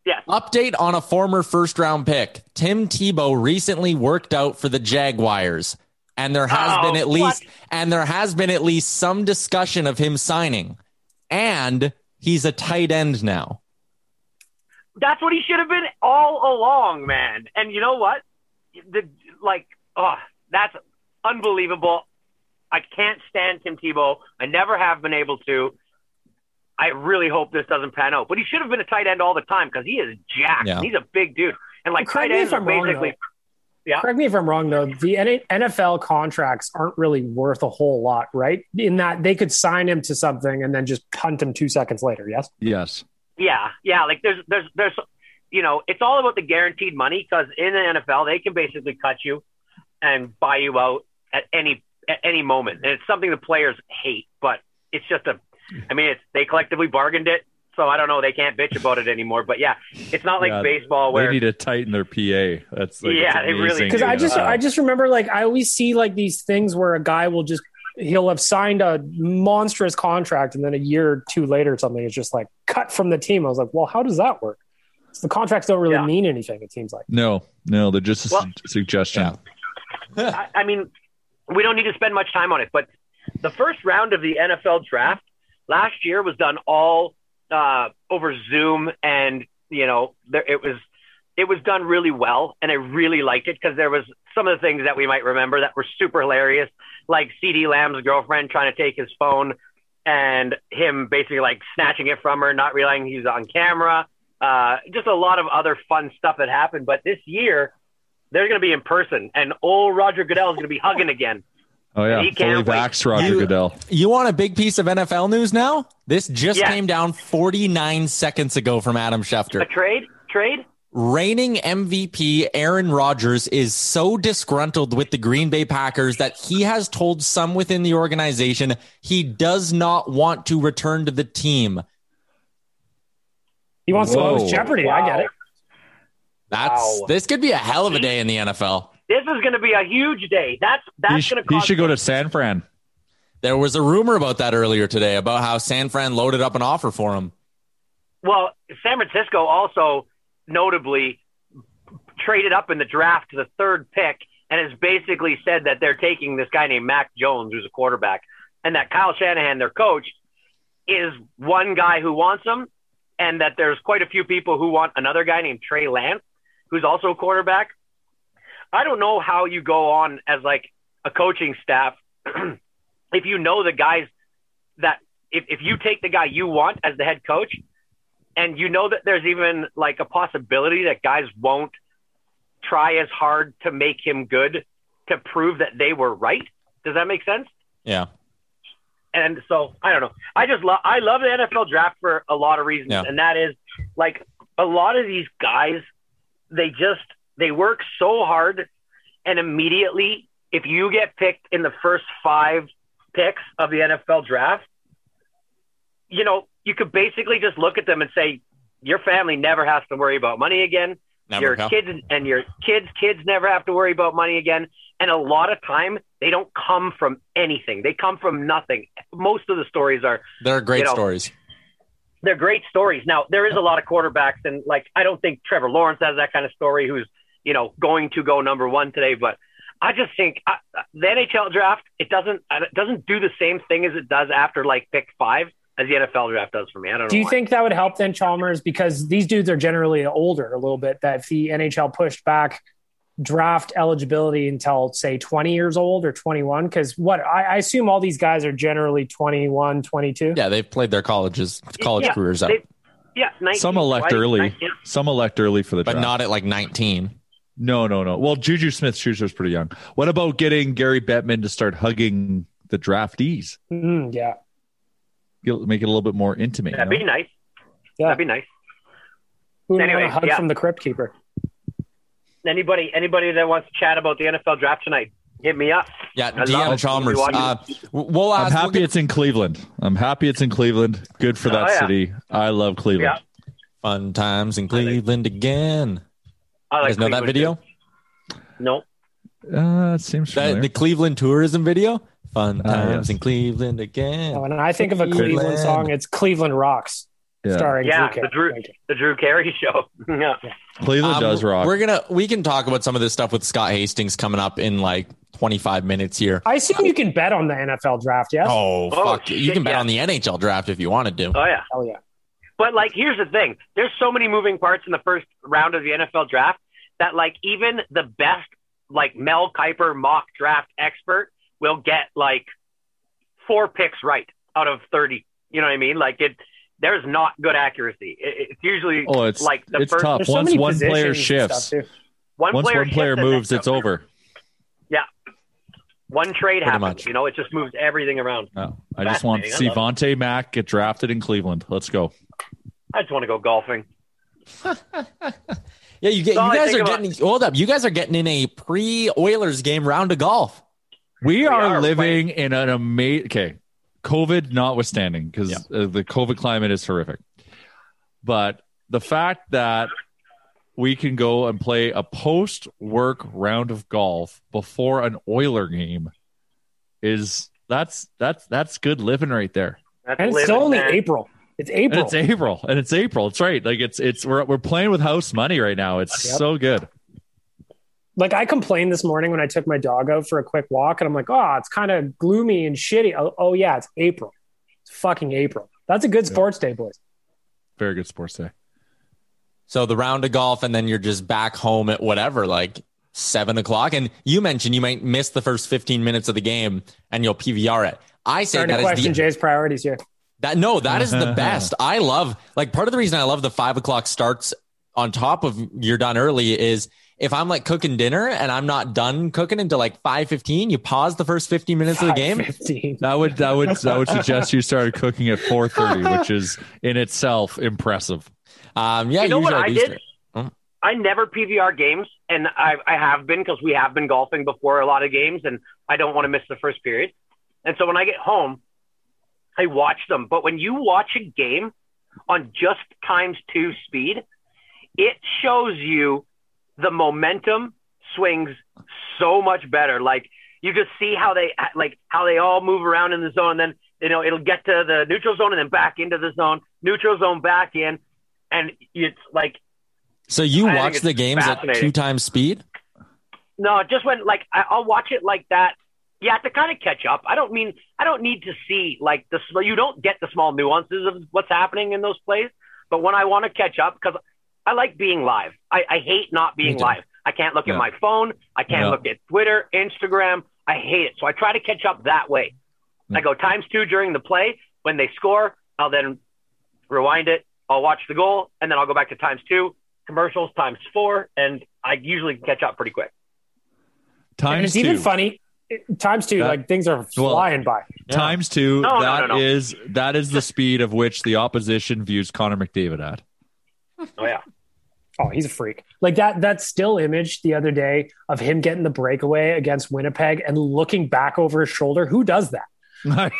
[SPEAKER 6] Yes.
[SPEAKER 5] Update on a former first round pick. Tim Tebow recently worked out for the Jaguars. And there has
[SPEAKER 6] Oh,
[SPEAKER 5] been at
[SPEAKER 6] what?
[SPEAKER 5] least and there has been at least some discussion of him signing. And he's a tight end now.
[SPEAKER 6] That's what he should have been all along, man. And you know what? The like, oh, that's unbelievable. I can't stand Tim Tebow. I never have been able to. I really hope this doesn't pan out. But he should have been a tight end all the time because he is jacked.
[SPEAKER 5] Yeah.
[SPEAKER 6] He's a big dude. And like
[SPEAKER 7] Correct
[SPEAKER 6] tight ends are
[SPEAKER 7] I'm wrong,
[SPEAKER 6] basically Yeah.
[SPEAKER 7] Correct me if I'm wrong, though. The NFL contracts aren't really worth a whole lot, right? In that they could sign him to something and then just punt him two seconds later. Yes.
[SPEAKER 3] Yes.
[SPEAKER 6] Yeah, yeah. Like there's, there's, there's, you know, it's all about the guaranteed money because in the NFL they can basically cut you and buy you out at any at any moment, and it's something the players hate. But it's just a, I mean, it's they collectively bargained it, so I don't know. They can't bitch about it anymore. But yeah, it's not like
[SPEAKER 3] Yeah,
[SPEAKER 6] baseball where
[SPEAKER 3] They need to tighten their PA. That's like,
[SPEAKER 6] Yeah,
[SPEAKER 3] it's
[SPEAKER 6] they really
[SPEAKER 7] Because
[SPEAKER 3] you
[SPEAKER 7] I
[SPEAKER 3] know?
[SPEAKER 7] just I just remember like I always see like these things where a guy will just he'll have signed a monstrous contract and then a year or two later or something is just like cut from the team. I was like, well, how does that work? So the contracts don't really
[SPEAKER 6] Yeah.
[SPEAKER 7] mean anything. It seems like.
[SPEAKER 3] no, no, they're just a
[SPEAKER 6] Well-
[SPEAKER 3] su- suggestion.
[SPEAKER 6] I, I mean, we don't need to spend much time on it, but the first round of the NFL draft last year was done all uh, over Zoom, and you know, there, it was it was done really well, and I really liked it because there was some of the things that we might remember that were super hilarious, like CeeDee Lamb's girlfriend trying to take his phone and him basically like snatching it from her, not realizing he's on camera. Uh, just a lot of other fun stuff that happened. But this year, they're going to be in person, and old Roger Goodell is going to be hugging [laughs] again.
[SPEAKER 3] Oh yeah,
[SPEAKER 6] He
[SPEAKER 3] fully
[SPEAKER 6] can't
[SPEAKER 3] vaxxed Roger
[SPEAKER 5] You-
[SPEAKER 3] Goodell.
[SPEAKER 5] You want a big piece of NFL news now? This just
[SPEAKER 6] Yeah.
[SPEAKER 5] came down 49 seconds ago from Adam
[SPEAKER 6] A
[SPEAKER 5] Schefter.
[SPEAKER 6] trade, trade.
[SPEAKER 5] Reigning MVP Aaron Rodgers is so disgruntled with the Green Bay Packers that he has told some within the organization he does not want to return to the team.
[SPEAKER 7] He wants to
[SPEAKER 3] Whoa.
[SPEAKER 7] host Jeopardy. I get it.
[SPEAKER 5] That's
[SPEAKER 6] Wow.
[SPEAKER 5] this could be a hell of a day in the NFL.
[SPEAKER 6] This is going to be a huge day. That's that's
[SPEAKER 3] sh-
[SPEAKER 6] going to
[SPEAKER 3] he should go to San Fran.
[SPEAKER 5] There was a rumor about that earlier today about how San Fran loaded up an offer for him.
[SPEAKER 6] Well, San Francisco also notably traded up in the draft to the third pick and has basically said that they're taking this guy named Mac Jones, who's a quarterback, and that Kyle Shanahan, their coach, is one guy who wants him, and that there's quite a few people who want another guy named Trey Lance, who's also a quarterback. I don't know how you go on as like a coaching staff [clears throat] if you know the guys that if, if you take the guy you want as the head coach and you know that there's even like a possibility that guys won't try as hard to make him good to prove that they were right. Does that make sense?
[SPEAKER 5] Yeah.
[SPEAKER 6] And so I don't know. I just love I love the NFL draft for a lot of reasons,
[SPEAKER 5] Yeah.
[SPEAKER 6] and that is like a lot of these guys, they just they work so hard, and immediately if you get picked in the first five picks of the NFL draft, you know you could basically just look at them and say your family never has to worry about money again.
[SPEAKER 5] Never,
[SPEAKER 6] your kids and your kids' kids never have to worry about money again. And a lot of time, they don't come from anything. They come from nothing. Most of the stories are
[SPEAKER 5] There are great
[SPEAKER 6] you know,
[SPEAKER 5] stories.
[SPEAKER 6] they're great stories. Now there is a lot of quarterbacks, and like I don't think Trevor Lawrence has that kind of story. Who's you know going to go number one today, but I just think uh, the NHL draft it doesn't it doesn't do the same thing as it does after like pick five as the NFL draft does for me. I don't know.
[SPEAKER 7] Do you
[SPEAKER 6] why.
[SPEAKER 7] think that would help then, Chalmers? Because these dudes are generally older a little bit. That if the NHL pushed back draft eligibility until say 20 years old or 21, because what I, I assume all these guys are generally 21, 22.
[SPEAKER 5] Yeah, they've played their colleges college
[SPEAKER 6] Yeah,
[SPEAKER 5] careers out,
[SPEAKER 6] yeah, 19,
[SPEAKER 3] Some elect
[SPEAKER 6] 20,
[SPEAKER 3] early.
[SPEAKER 6] 19.
[SPEAKER 3] Some elect early for the
[SPEAKER 5] but
[SPEAKER 3] draft.
[SPEAKER 5] not at like 19.
[SPEAKER 3] No, no, no. Well, Juju Smith Schuster's pretty young. What about getting Gary Bettman to start hugging the draftees?
[SPEAKER 7] Mm, yeah.
[SPEAKER 3] Get- Make it a little bit more intimate.
[SPEAKER 6] That'd
[SPEAKER 3] you
[SPEAKER 6] be nice.
[SPEAKER 7] Yeah.
[SPEAKER 6] That'd be nice.
[SPEAKER 7] Who
[SPEAKER 6] Anyway,
[SPEAKER 7] want hug
[SPEAKER 6] yeah.
[SPEAKER 7] from the crypt keeper?
[SPEAKER 6] Anybody anybody that wants to chat about the NFL draft tonight, hit me up.
[SPEAKER 5] Yeah,
[SPEAKER 6] I love
[SPEAKER 5] DM. Chalmers.
[SPEAKER 6] We'll
[SPEAKER 5] Uh, we'll
[SPEAKER 3] I'm
[SPEAKER 5] ask. we'll
[SPEAKER 3] happy
[SPEAKER 5] get
[SPEAKER 3] it's in Cleveland. I'm happy it's in Cleveland. Good for that
[SPEAKER 6] Oh, yeah.
[SPEAKER 3] city. I love Cleveland.
[SPEAKER 5] fun times in Cleveland again.
[SPEAKER 6] I
[SPEAKER 5] You guys know that video?
[SPEAKER 6] too. No.
[SPEAKER 3] Uh, it seems
[SPEAKER 5] That, the Cleveland tourism video. Fun times
[SPEAKER 3] yes.
[SPEAKER 5] in Cleveland again.
[SPEAKER 7] When I think of a Cleveland
[SPEAKER 5] Cleveland.
[SPEAKER 7] song, it's Cleveland Rocks,
[SPEAKER 3] Yeah.
[SPEAKER 7] starring
[SPEAKER 6] Yeah,
[SPEAKER 7] Drew
[SPEAKER 6] the
[SPEAKER 7] Carey.
[SPEAKER 6] Drew the Drew Carey show. [laughs] yeah.
[SPEAKER 3] Cleveland
[SPEAKER 5] Um,
[SPEAKER 3] does rock.
[SPEAKER 5] We're gonna we can talk about some of this stuff with Scott Hastings coming up in like 25 minutes here.
[SPEAKER 7] I assume you can bet on the NFL draft, yes?
[SPEAKER 5] Oh,
[SPEAKER 6] Oh,
[SPEAKER 5] fuck! you can bet
[SPEAKER 6] yeah.
[SPEAKER 5] on the NHL draft if you wanted to.
[SPEAKER 6] Oh yeah.
[SPEAKER 7] Hell yeah.
[SPEAKER 6] But like, here's the thing: there's so many moving parts in the first round of the NFL draft that like even the best like Mel Kiper mock draft expert will get like four picks right out of thirty. You know what I mean? Like it. There's not good accuracy. It, it's usually
[SPEAKER 3] oh, it's
[SPEAKER 6] like the
[SPEAKER 3] it's
[SPEAKER 6] first
[SPEAKER 3] tough.
[SPEAKER 7] There's so
[SPEAKER 3] Once one player shifts,
[SPEAKER 6] one
[SPEAKER 3] once
[SPEAKER 6] player
[SPEAKER 3] one player moves, it's over. Yeah.
[SPEAKER 6] One trade
[SPEAKER 5] Pretty
[SPEAKER 6] happens.
[SPEAKER 5] much.
[SPEAKER 6] You know, it just moves everything around.
[SPEAKER 3] No, I just want to see
[SPEAKER 6] Fascinating. I love
[SPEAKER 3] Vontae Mack get drafted in Cleveland. Let's go.
[SPEAKER 6] I just want to go golfing. [laughs]
[SPEAKER 5] Yeah, you get
[SPEAKER 6] So
[SPEAKER 5] you guys
[SPEAKER 6] think
[SPEAKER 5] are
[SPEAKER 6] about-
[SPEAKER 5] getting hold up. You guys are getting in a pre Oilers game round of golf.
[SPEAKER 3] We, are,
[SPEAKER 6] are
[SPEAKER 3] living in an amazing. Okay, COVID notwithstanding, because uh, the COVID climate is horrific, but the fact that we can go and play a post work round of golf before an Oiler game is that's that's that's good living right there.
[SPEAKER 6] That's
[SPEAKER 7] And it's
[SPEAKER 6] living,
[SPEAKER 7] still only
[SPEAKER 6] man.
[SPEAKER 7] April. It's
[SPEAKER 3] And
[SPEAKER 7] April.
[SPEAKER 3] it's April, and it's April. It's right. Like it's it's we're we're playing with house money right now. It's
[SPEAKER 7] Yep.
[SPEAKER 3] so good.
[SPEAKER 7] like I complained this morning when I took my dog out for a quick walk, and I'm like, oh, it's kind of gloomy and shitty. Oh, oh, yeah, it's April. It's fucking April. That's a good sports day, boys.
[SPEAKER 3] Very good sports day.
[SPEAKER 5] So the round of golf, and then you're just back home at whatever, like seven o'clock. And you mentioned you might miss the first 15 minutes of the game and you'll PVR it. I say
[SPEAKER 7] Starting
[SPEAKER 5] that
[SPEAKER 7] to question
[SPEAKER 5] the
[SPEAKER 7] Jay's priorities here.
[SPEAKER 5] That no, that is the [laughs] best. I love like part of the reason I love the five o'clock starts on top of you're done early is if I'm like cooking dinner and I'm not done cooking until like five fifteen, you pause the first fifteen minutes of the game.
[SPEAKER 7] 15.
[SPEAKER 3] That would that would that would suggest you started cooking at four thirty, which is [laughs] in itself impressive.
[SPEAKER 5] Um, yeah,
[SPEAKER 6] You know what I
[SPEAKER 5] do
[SPEAKER 6] did?
[SPEAKER 5] Hmm?
[SPEAKER 6] I never PVR games, and I, I have been because we have been golfing before a lot of games, and I don't want to miss the first period. And so when I get home, I watch them. But when you watch a game on just times two speed, it shows you the momentum swings so much better. Like you just see how they like how they all move around in the zone. And then you know it'll get to the neutral zone and then back into the zone, neutral zone back in, and it's like
[SPEAKER 5] So you
[SPEAKER 6] I
[SPEAKER 5] watch the games at two times speed?
[SPEAKER 6] No, just when like I, I'll watch it like that. Yeah, to kind of catch up. I don't mean I don't need to see like the you don't get the small nuances of what's happening in those plays. But when I want to catch up, because I like being live. I, I hate not being live. I can't look
[SPEAKER 3] Yeah.
[SPEAKER 6] at my phone. I can't
[SPEAKER 3] Yeah.
[SPEAKER 6] look at Twitter, Instagram. I hate it. So I try to catch up that way. I go times two during the play. When they score, I'll then rewind it. I'll watch the goal, and then I'll go back to times two, commercials times four, and I usually catch up pretty quick.
[SPEAKER 3] Times and
[SPEAKER 7] it's
[SPEAKER 3] two.
[SPEAKER 7] even funny. Times two,
[SPEAKER 3] That-
[SPEAKER 7] like things are
[SPEAKER 3] Well,
[SPEAKER 7] flying by.
[SPEAKER 3] Times two.
[SPEAKER 6] No, no,
[SPEAKER 3] That
[SPEAKER 6] no, no.
[SPEAKER 3] is- that is the speed of which the opposition views Connor McDavid at.
[SPEAKER 6] Oh yeah.
[SPEAKER 7] Oh, he's a freak. Like that that still image the other day of him getting the breakaway against Winnipeg and looking back over his shoulder. Who does that? [laughs]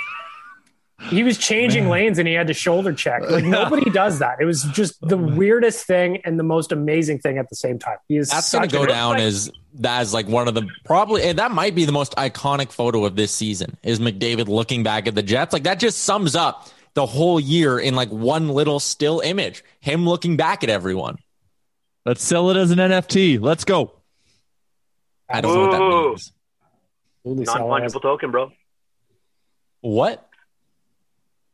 [SPEAKER 7] He was changing lanes and he had to shoulder check. Like nobody does that. It was just the oh, weirdest thing and the most amazing thing at the same time. He is
[SPEAKER 5] That's going to go
[SPEAKER 7] a-
[SPEAKER 5] down as as like one of the probably and that might be the most iconic photo of this season is McDavid looking back at the Jets. Like that just sums up the whole year in like one little still image. Him looking back at everyone.
[SPEAKER 3] Let's sell it as an NFT. Let's go.
[SPEAKER 5] I don't know what that means.
[SPEAKER 6] Non-fungible token, bro.
[SPEAKER 5] What?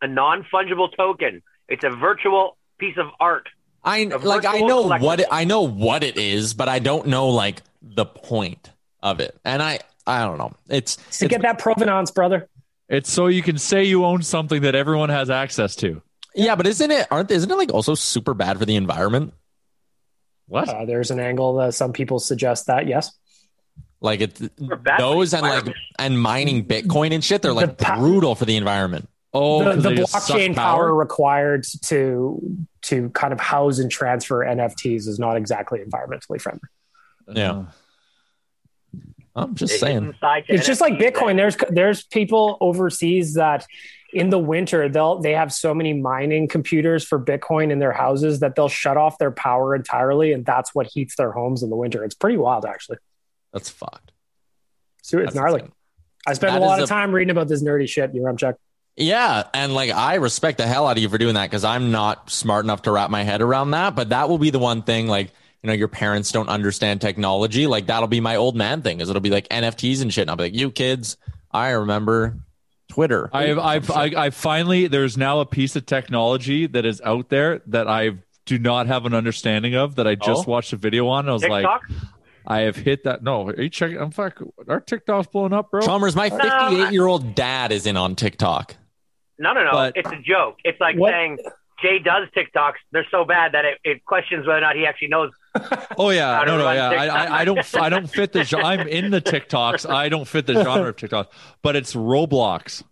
[SPEAKER 6] A non-fungible token. It's a virtual piece of art.
[SPEAKER 5] I
[SPEAKER 6] A
[SPEAKER 5] like I know
[SPEAKER 6] collectible.
[SPEAKER 5] what it, I know what it is, but I don't know like the point of it. And I I don't know. It's,
[SPEAKER 7] to
[SPEAKER 5] it's
[SPEAKER 7] get that provenance, brother.
[SPEAKER 3] It's so you can say you own something that everyone has access to.
[SPEAKER 5] yeah, but isn't it aren't isn't it like also super bad for the environment?
[SPEAKER 3] What?
[SPEAKER 7] Uh, there's an angle that some people suggest that. Yes.
[SPEAKER 5] Like it
[SPEAKER 6] Or bad for
[SPEAKER 5] those and like and mining Bitcoin and shit, they're like
[SPEAKER 7] The pa-
[SPEAKER 5] brutal for the environment.
[SPEAKER 3] Oh,
[SPEAKER 7] the,
[SPEAKER 3] 'cause
[SPEAKER 7] the
[SPEAKER 3] they just suck
[SPEAKER 7] blockchain power required to to kind of house and transfer NFTs is not exactly environmentally friendly.
[SPEAKER 5] Yeah. Uh-huh. I'm just
[SPEAKER 6] It-
[SPEAKER 5] saying.
[SPEAKER 6] inside to
[SPEAKER 7] It's just like Bitcoin.
[SPEAKER 6] that-
[SPEAKER 7] There's there's people overseas that in the winter they'll they have so many mining computers for Bitcoin in their houses that they'll shut off their power entirely, and that's what heats their homes in the winter. It's pretty wild, actually.
[SPEAKER 5] That's fucked.
[SPEAKER 7] So it's
[SPEAKER 5] That's
[SPEAKER 7] gnarly.
[SPEAKER 5] insane.
[SPEAKER 7] I spent
[SPEAKER 5] That
[SPEAKER 7] a lot
[SPEAKER 5] is
[SPEAKER 7] of
[SPEAKER 5] a-
[SPEAKER 7] time reading about this nerdy shit. You check.
[SPEAKER 5] Yeah, and like I respect the hell out of you for doing that because I'm not smart enough to wrap my head around that. But that will be the one thing, like you know, your parents don't understand technology. Like that'll be my old man thing, is it'll be like NFTs and shit. And I'll be like, you kids, I remember Twitter.
[SPEAKER 3] I've, I've, I, I finally, there's now a piece of technology that is out there that I do not have an understanding of that I just
[SPEAKER 5] Oh?
[SPEAKER 3] watched a video on. And I was like, I have hit that. No, are you checking? I'm fuck. Our TikTok's blowing up, bro.
[SPEAKER 5] Chalmers, my
[SPEAKER 6] No,
[SPEAKER 5] 58 year old dad is in on TikTok.
[SPEAKER 6] No, no, no.
[SPEAKER 3] But-
[SPEAKER 6] it's a joke. It's like
[SPEAKER 7] What-
[SPEAKER 6] saying Jay does TikToks. They're so bad that it, it questions whether or not he actually knows. [laughs]
[SPEAKER 3] Oh yeah, no, no, yeah. I,
[SPEAKER 6] TikTok.
[SPEAKER 3] I, I don't, I don't fit the. I'm in the TikToks. I don't fit the genre of TikToks, but it's Roblox.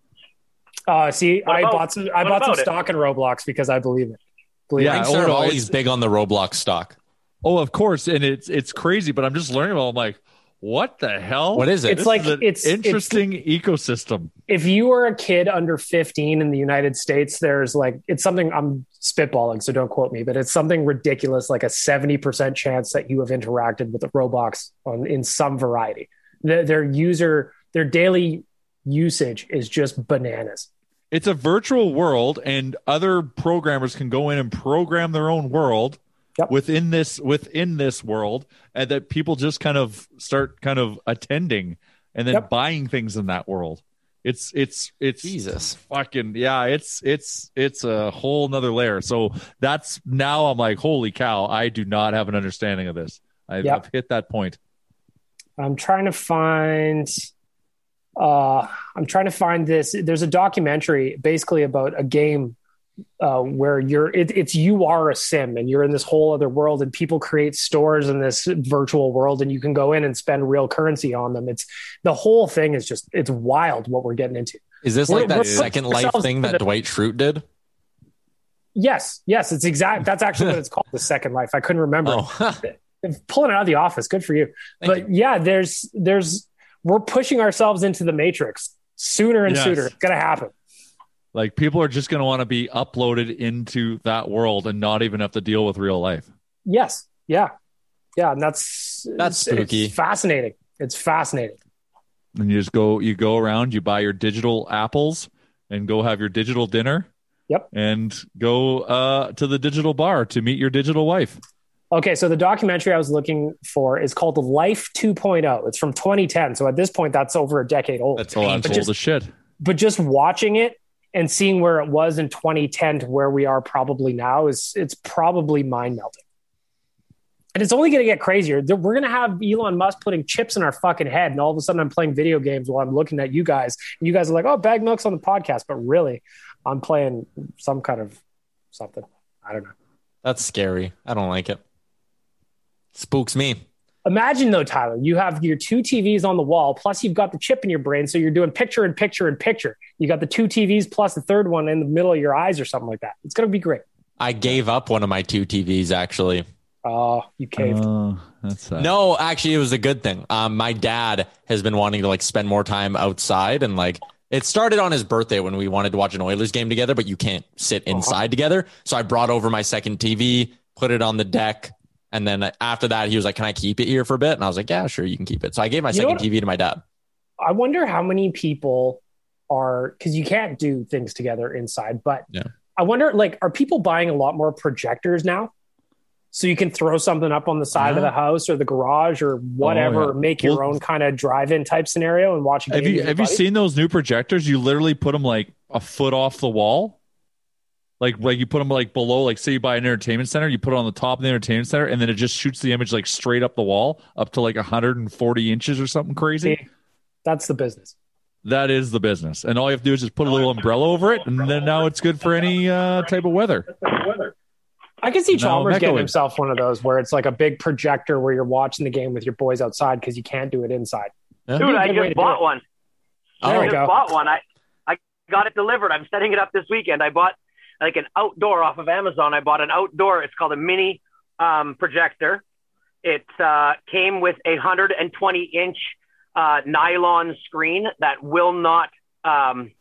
[SPEAKER 7] Uh, see,
[SPEAKER 6] What
[SPEAKER 7] I
[SPEAKER 6] about-
[SPEAKER 7] bought some. I bought some
[SPEAKER 6] about it?
[SPEAKER 7] stock in Roblox because I believe it. Believe
[SPEAKER 3] Yeah,
[SPEAKER 7] it.
[SPEAKER 5] Frank
[SPEAKER 3] oh, no, Seravalli's
[SPEAKER 5] big on the Roblox stock.
[SPEAKER 3] Oh, of course, and it's it's crazy, but I'm just learning about. it. I'm like, what the hell?
[SPEAKER 5] What is it?
[SPEAKER 7] It's
[SPEAKER 3] This
[SPEAKER 7] like-
[SPEAKER 3] is an
[SPEAKER 7] it's- it's-
[SPEAKER 3] interesting ecosystem.
[SPEAKER 7] if you are a kid under 15 in the United States, there's like it's something I'm spitballing, so don't quote me, but it's something ridiculous, like a 70% chance that you have interacted with a Roblox on in some variety. Their, their user, their daily usage is just bananas.
[SPEAKER 3] It's a virtual world, and other programmers can go in and program their own world
[SPEAKER 7] Yep.
[SPEAKER 3] within this within this world, and that people just kind of start kind of attending and then
[SPEAKER 7] Yep.
[SPEAKER 3] buying things in that world. It's it's it's
[SPEAKER 5] Jesus.
[SPEAKER 3] fucking yeah. It's it's it's a whole nother layer. So that's now I'm like, holy cow! I do not have an understanding of this. I've,
[SPEAKER 7] Yep.
[SPEAKER 3] I've hit that point.
[SPEAKER 7] I'm trying to find uh I'm trying to find this there's a documentary basically about a game uh where you're it, it's you are a sim and you're in this whole other world and people create stores in this virtual world and you can go in and spend real currency on them. It's the whole thing is just it's wild what we're getting into.
[SPEAKER 5] Is this
[SPEAKER 7] We're-
[SPEAKER 5] like that
[SPEAKER 7] we're
[SPEAKER 5] Second Life thing that
[SPEAKER 7] into-
[SPEAKER 5] Dwight Schrute did?
[SPEAKER 7] yes yes it's exact that's actually what it's called the second life. I couldn't remember.
[SPEAKER 5] Oh, [laughs]
[SPEAKER 7] pulling it out of the office good for you.
[SPEAKER 5] Thank
[SPEAKER 7] but yeah there's there's we're pushing ourselves into the matrix sooner and
[SPEAKER 3] Yes.
[SPEAKER 7] sooner. It's gonna happen
[SPEAKER 3] Like people are just going to want to be uploaded into that world and not even have to deal with real life.
[SPEAKER 7] Yes. Yeah. Yeah. And that's
[SPEAKER 5] That's
[SPEAKER 7] it's-
[SPEAKER 5] spooky.
[SPEAKER 7] It's fascinating. It's fascinating.
[SPEAKER 3] and you just go you go around, you buy your digital apples, and go have your digital dinner.
[SPEAKER 7] Yep.
[SPEAKER 3] And go uh, to the digital bar to meet your digital wife.
[SPEAKER 7] Okay, so the documentary I was looking for is called Life 2.0. It's from 2010. So at this point, that's over a decade old.
[SPEAKER 3] That's all
[SPEAKER 7] But
[SPEAKER 3] old
[SPEAKER 7] just-
[SPEAKER 3] as shit.
[SPEAKER 7] but just watching it and seeing where it was in 2010 to where we are probably now is it's probably mind melting. And it's only going to get crazier. We're going to have Elon Musk putting chips in our fucking head, and all of a sudden I'm playing video games while I'm looking at you guys, and you guys are like, "Oh, Bag Milk's on the podcast," but really, I'm playing some kind of something. I don't know.
[SPEAKER 5] That's scary. I don't like it. Spooks me.
[SPEAKER 7] Imagine though, Tyler, you have your two TVs on the wall, plus you've got the chip in your brain, so you're doing picture and picture and picture. You got the two TVs plus the third one in the middle of your eyes or something like that. It's going to be great.
[SPEAKER 5] I gave up one of my two TVs actually.
[SPEAKER 7] Oh, you caved.
[SPEAKER 3] Oh, that's sad.
[SPEAKER 5] No, actually, it was a good thing. Um, my dad has been wanting to like spend more time outside, and like it started on his birthday when we wanted to watch an Oilers game together, but you can't sit inside together. So I brought over my second TV, put it on the deck, and then after that, he was like, "Can I keep it here for a bit?" And I was like, "Yeah, sure, you can keep it." So I gave my
[SPEAKER 7] You
[SPEAKER 5] second TV to my dad.
[SPEAKER 7] I wonder how many people are because you can't do things together inside, but
[SPEAKER 5] Yeah.
[SPEAKER 7] I wonder like are people buying a lot more projectors now? So you can throw something up on the side of the house or the garage or oh, whatever,
[SPEAKER 3] Oh, yeah.
[SPEAKER 7] make your
[SPEAKER 3] Well-
[SPEAKER 7] own kind of drive-in type scenario and watch a game.
[SPEAKER 3] Have you
[SPEAKER 7] with your
[SPEAKER 3] have you seen those new projectors? You literally put them like a foot off the wall. Like like you put them like below, like say you buy an entertainment center, you put it on the top of the entertainment center, and then it just shoots the image like straight up the wall, up to like 140 inches or something crazy.
[SPEAKER 7] See, that's the business.
[SPEAKER 3] That is the business, and all you have to do is just put a little umbrella over it, and then now it's good for any uh, type of weather.
[SPEAKER 7] I can see Chalmers
[SPEAKER 3] Mecca
[SPEAKER 7] getting
[SPEAKER 3] would-
[SPEAKER 7] himself one of those where it's like a big projector where you're watching the game with your boys outside because you can't do it inside.
[SPEAKER 5] Yeah.
[SPEAKER 6] Dude, I
[SPEAKER 7] Good way to
[SPEAKER 6] just bought one.
[SPEAKER 7] There
[SPEAKER 6] I just
[SPEAKER 7] go.
[SPEAKER 6] bought one. I I got it delivered. I'm setting it up this weekend. I bought like an outdoor off of Amazon. I bought an outdoor. It's called a mini um, projector. It uh, came with a 120 inch uh, nylon screen that will not um,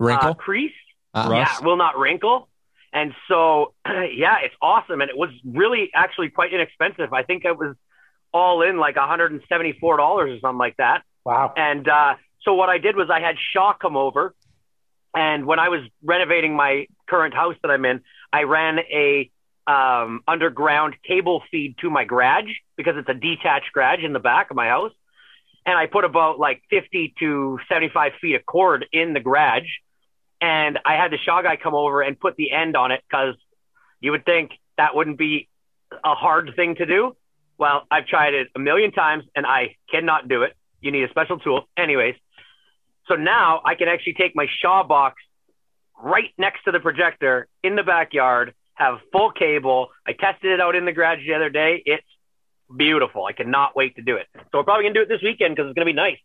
[SPEAKER 6] uh,
[SPEAKER 5] Wrinkle.
[SPEAKER 6] crease.
[SPEAKER 5] Uh,
[SPEAKER 3] Rust.
[SPEAKER 6] Yeah, it will not wrinkle. And so, [clears throat] yeah, it's awesome. And it was really actually quite inexpensive. I think it was all in like $174 or something like that.
[SPEAKER 7] Wow.
[SPEAKER 6] And uh, so what I did was I had Shaw come over, and when I was renovating my current house that I'm in, I ran a um, underground cable feed to my garage because it's a detached garage in the back of my house, and I put about like 50 to 75 feet of cord in the garage, and I had the Shaw guy come over and put the end on it because you would think that wouldn't be a hard thing to do. Well, I've tried it a million times and I cannot do it. You need a special tool. Anyways, so now I can actually take my Shaw box right next to the projector in the backyard, have full cable. I tested it out in the garage the other day. It's beautiful. I cannot wait to do it. So we're probably going to do it this weekend because it's going to be nice.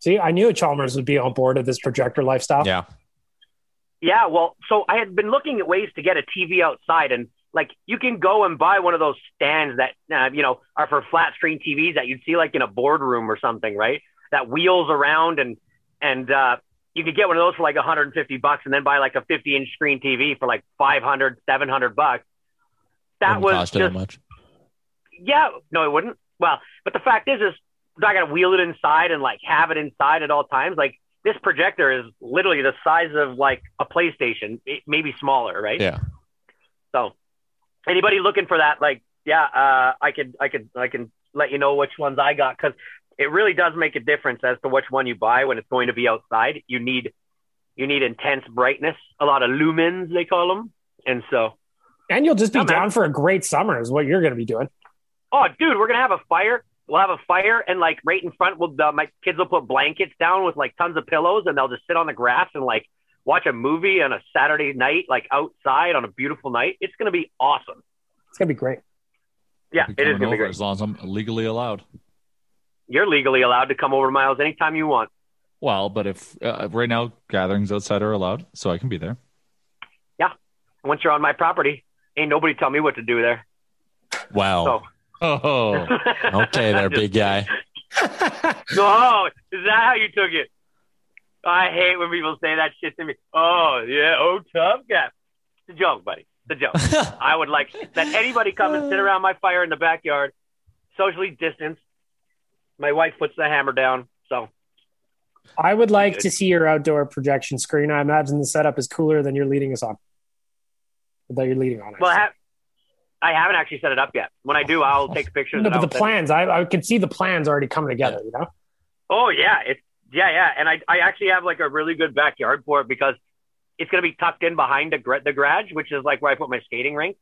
[SPEAKER 7] See, I knew Chalmers would be on board of this projector lifestyle.
[SPEAKER 5] Yeah.
[SPEAKER 6] Yeah, well, so I had been looking at ways to get a TV outside, and like you can go and buy one of those stands that uh, you know are for flat screen TVs that you'd see like in a boardroom or something, right? That wheels around and and uh, you could get one of those for like 150 bucks, and then buy like a 50 inch screen TV for like 500, 700 bucks. That
[SPEAKER 5] Wouldn't
[SPEAKER 6] was
[SPEAKER 5] cost you that
[SPEAKER 6] just
[SPEAKER 5] much.
[SPEAKER 6] yeah, no, it wouldn't. Well, but the fact is, is I got to wheel it inside and like have it inside at all times. Like this projector is literally the size of like a PlayStation, it, maybe smaller, right?
[SPEAKER 5] Yeah.
[SPEAKER 6] So, anybody looking for that, like, yeah, uh, I could, I could, I can let you know which ones I got because it really does make a difference as to which one you buy when it's going to be outside. You need, you need intense brightness, a lot of lumens they call them, and so.
[SPEAKER 7] And you'll just be
[SPEAKER 6] Yeah, man.
[SPEAKER 7] down for a great summer, is what you're going to be doing.
[SPEAKER 6] Oh, dude, we're gonna have a fire. We'll have a fire, and like right in front, we'll uh, my kids will put blankets down with like tons of pillows, and they'll just sit on the grass and like watch a movie on a Saturday night, like outside on a beautiful night. It's gonna be awesome.
[SPEAKER 7] It's going to be great.
[SPEAKER 6] Yeah,
[SPEAKER 3] Be
[SPEAKER 6] it is gonna be great.
[SPEAKER 3] as long as I'm legally allowed.
[SPEAKER 6] You're legally allowed to come over to my anytime you want.
[SPEAKER 3] Well, but if uh, right now gatherings outside are allowed, so I can be there.
[SPEAKER 6] Yeah, once you're on my property, ain't nobody tell me what to do there.
[SPEAKER 5] Wow.
[SPEAKER 6] So.
[SPEAKER 3] Oh, [laughs]
[SPEAKER 5] okay, there, big guy.
[SPEAKER 6] No, [laughs] is that how you took it? I hate when people say that shit to me. Oh yeah, oh tough guy. It's a joke, buddy. It's a joke. [laughs] I would like that anybody come and sit around my fire in the backyard, socially distanced. My wife puts the hammer down, so
[SPEAKER 7] I would like to see your outdoor projection screen. I imagine the setup is cooler than you're leading us on. That you're leading on. I
[SPEAKER 6] Well,
[SPEAKER 7] see.
[SPEAKER 6] ha- I haven't actually set it up yet. When I do, I'll take [laughs] pictures.
[SPEAKER 7] no, but the plans, I, I could see the plans already coming together. You know,
[SPEAKER 6] Oh yeah, it's yeah, yeah, and I I actually have like a really good backyard for it because it's gonna be tucked in behind the gra- the garage, which is like where I put my skating rink,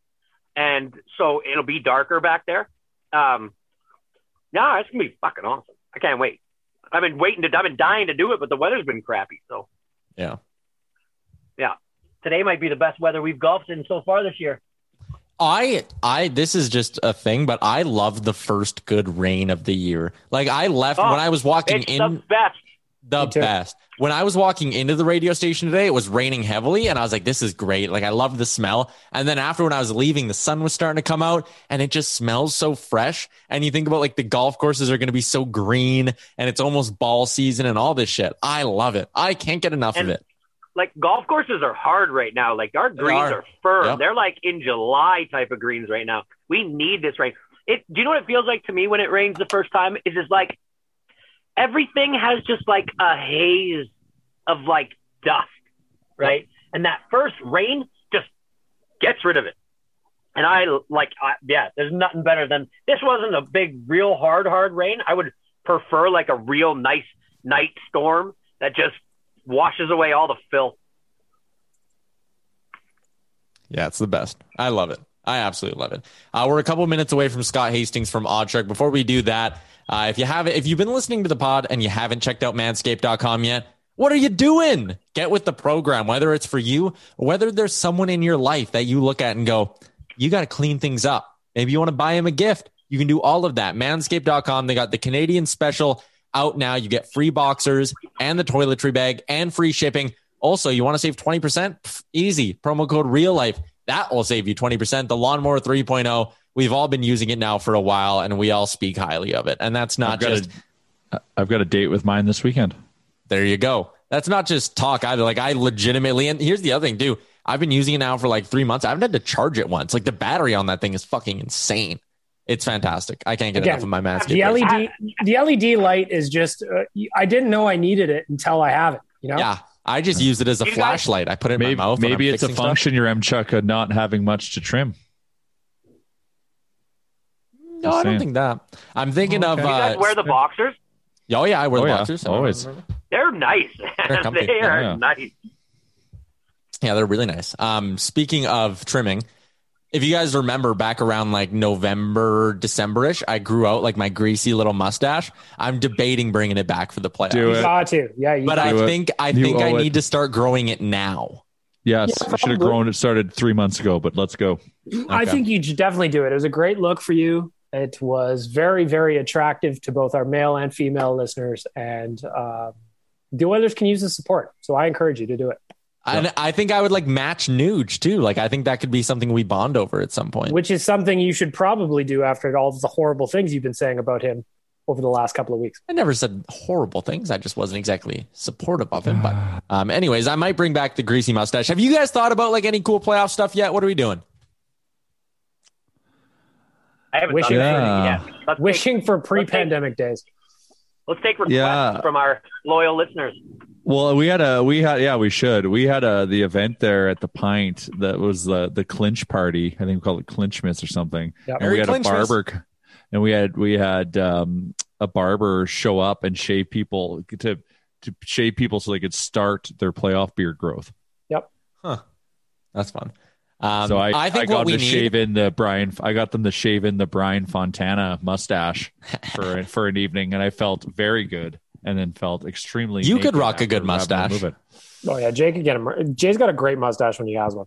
[SPEAKER 6] and so it'll be darker back there. Um, no, it's gonna be fucking awesome. I can't wait. I've been waiting to, I've been dying to do it, but the weather's been crappy. So
[SPEAKER 5] Yeah.
[SPEAKER 6] yeah, today might be the best weather we've golfed in so far this year.
[SPEAKER 5] I I this is just a thing, but I love the first good rain of the year. Like I left
[SPEAKER 6] Oh,
[SPEAKER 5] when I was walking
[SPEAKER 6] It's
[SPEAKER 5] in
[SPEAKER 6] the best.
[SPEAKER 5] The best. When I was walking into the radio station today, it was raining heavily, and I was like, "This is great!" Like I love the smell. And then after, when I was leaving, the sun was starting to come out, and it just smells so fresh. And you think about like the golf courses are going to be so green, and it's almost ball season, and all this shit. I love it. I can't get enough
[SPEAKER 6] And
[SPEAKER 5] of it.
[SPEAKER 6] Like golf courses are hard right now. Like our
[SPEAKER 5] They
[SPEAKER 6] greens
[SPEAKER 5] are.
[SPEAKER 6] are, firm.
[SPEAKER 5] Yep.
[SPEAKER 6] They're like in July type of greens right now. We need this rain. It. Do you know what it feels like to me when it rains the first time? Is it's like everything has just like a haze of like dust, right? And that first rain just gets rid of it. And I like, I, yeah, there's nothing better than this. Wasn't a big, real hard, hard rain. I would prefer like a real nice night storm that just washes away all the filth.
[SPEAKER 5] Yeah, it's the best. I love it. I absolutely love it. Uh, we're a couple minutes away from Scott Hastings from Odd Shark. Before we do that, uh, if you haven't, if you've been listening to the pod and you haven't checked out Manscaped.com yet, what are you doing? Get with the program, whether it's for you or whether there's someone in your life that you look at and go, you got to clean things up. Maybe you want to buy him a gift. You can do all of that. Manscaped.com. They got the Canadian special out now. You get free boxers and the toiletry bag and free shipping. Also, you want to save 20%? Pff, easy. Promo code real life. That will save you 20%. The lawnmower 3.0. We've all been using it now for a while and we all speak highly of it. And that's not
[SPEAKER 3] I've
[SPEAKER 5] just
[SPEAKER 3] a, I've got a date with mine this weekend.
[SPEAKER 5] there you go. That's not just talk either. Like I legitimately, and here's the other thing too. I've been using it now for like three months. I haven't had to charge it once. Like the battery on that thing is fucking insane. It's fantastic. I can't get
[SPEAKER 7] Again,
[SPEAKER 5] enough of my Manscaped.
[SPEAKER 7] the
[SPEAKER 5] razor.
[SPEAKER 7] LED, the LED light is just. Uh, I didn't know I needed it until I have it. You know,
[SPEAKER 5] Yeah, I just use it as a
[SPEAKER 6] You guys-
[SPEAKER 5] flashlight. I put it in
[SPEAKER 3] Maybe,
[SPEAKER 5] my mouth.
[SPEAKER 3] maybe it's a
[SPEAKER 5] fixing stuff.
[SPEAKER 3] function your M Chuck of not having much to trim.
[SPEAKER 5] No, I don't think that. I'm thinking of.
[SPEAKER 6] Do you guys
[SPEAKER 5] Uh,
[SPEAKER 6] wear the boxers?
[SPEAKER 5] oh yeah, I wear
[SPEAKER 3] Oh,
[SPEAKER 5] the
[SPEAKER 3] yeah,
[SPEAKER 5] boxers.
[SPEAKER 3] always.
[SPEAKER 6] They're nice. [laughs]
[SPEAKER 5] They're
[SPEAKER 6] they are
[SPEAKER 3] Yeah.
[SPEAKER 6] nice.
[SPEAKER 5] Yeah, they're really nice. Um, speaking of trimming, if you guys remember back around like November, Decemberish, I grew out like my greasy little mustache. I'm debating bringing it back for the playoffs.
[SPEAKER 3] Do
[SPEAKER 7] you
[SPEAKER 3] it.
[SPEAKER 7] got to. Yeah, you
[SPEAKER 5] But
[SPEAKER 7] got
[SPEAKER 5] I
[SPEAKER 3] it.
[SPEAKER 5] think I
[SPEAKER 3] You
[SPEAKER 5] think I
[SPEAKER 3] owe it.
[SPEAKER 5] need to start growing it now.
[SPEAKER 3] Yes,
[SPEAKER 7] Yeah,
[SPEAKER 3] it should have grown. It started three months ago, but let's go.
[SPEAKER 7] I think you should definitely do it. It was a great look for you. It was very, very attractive to both our male and female listeners, and uh, the Oilers can use the support. So I encourage you to do it.
[SPEAKER 5] And I think I would like match Nuge too. Like I think that could be something we bond over at some point.
[SPEAKER 7] Which is something you should probably do after all the horrible things you've been saying about him over the last couple of weeks.
[SPEAKER 5] I never said horrible things. I just wasn't exactly supportive of him. But [sighs] um, anyways, I might bring back the greasy mustache. Have you guys thought about like any cool playoff stuff yet? What are we doing?
[SPEAKER 6] I haven't
[SPEAKER 7] Wishing-
[SPEAKER 6] thought of
[SPEAKER 3] Yeah.
[SPEAKER 6] anything yet. Let's take,
[SPEAKER 7] Wishing for pre-pandemic days.
[SPEAKER 6] let's take requests
[SPEAKER 3] Yeah.
[SPEAKER 6] from our loyal listeners.
[SPEAKER 3] Well, we had a we had yeah we should we had a the event there at the Pint that was the the clinch party I think we called it Clinchmas or something
[SPEAKER 7] Yep.
[SPEAKER 3] and we
[SPEAKER 5] Merry
[SPEAKER 3] had a barber and we had we had um, a barber show up and shave people to to shave people so they could start their playoff beard growth. Yep. Huh.
[SPEAKER 5] That's fun. Um,
[SPEAKER 3] so I,
[SPEAKER 5] I think
[SPEAKER 3] I got
[SPEAKER 5] what we
[SPEAKER 3] them to
[SPEAKER 5] need.
[SPEAKER 3] shave in the Brian I got them to shave in the Brian Fontana mustache [laughs] for for an evening and I felt very good and then felt extremely
[SPEAKER 5] You could rock a good
[SPEAKER 3] after having to
[SPEAKER 5] mustache.
[SPEAKER 3] move.
[SPEAKER 7] Oh yeah, Jay could get him. Jay's got a great mustache when he has one.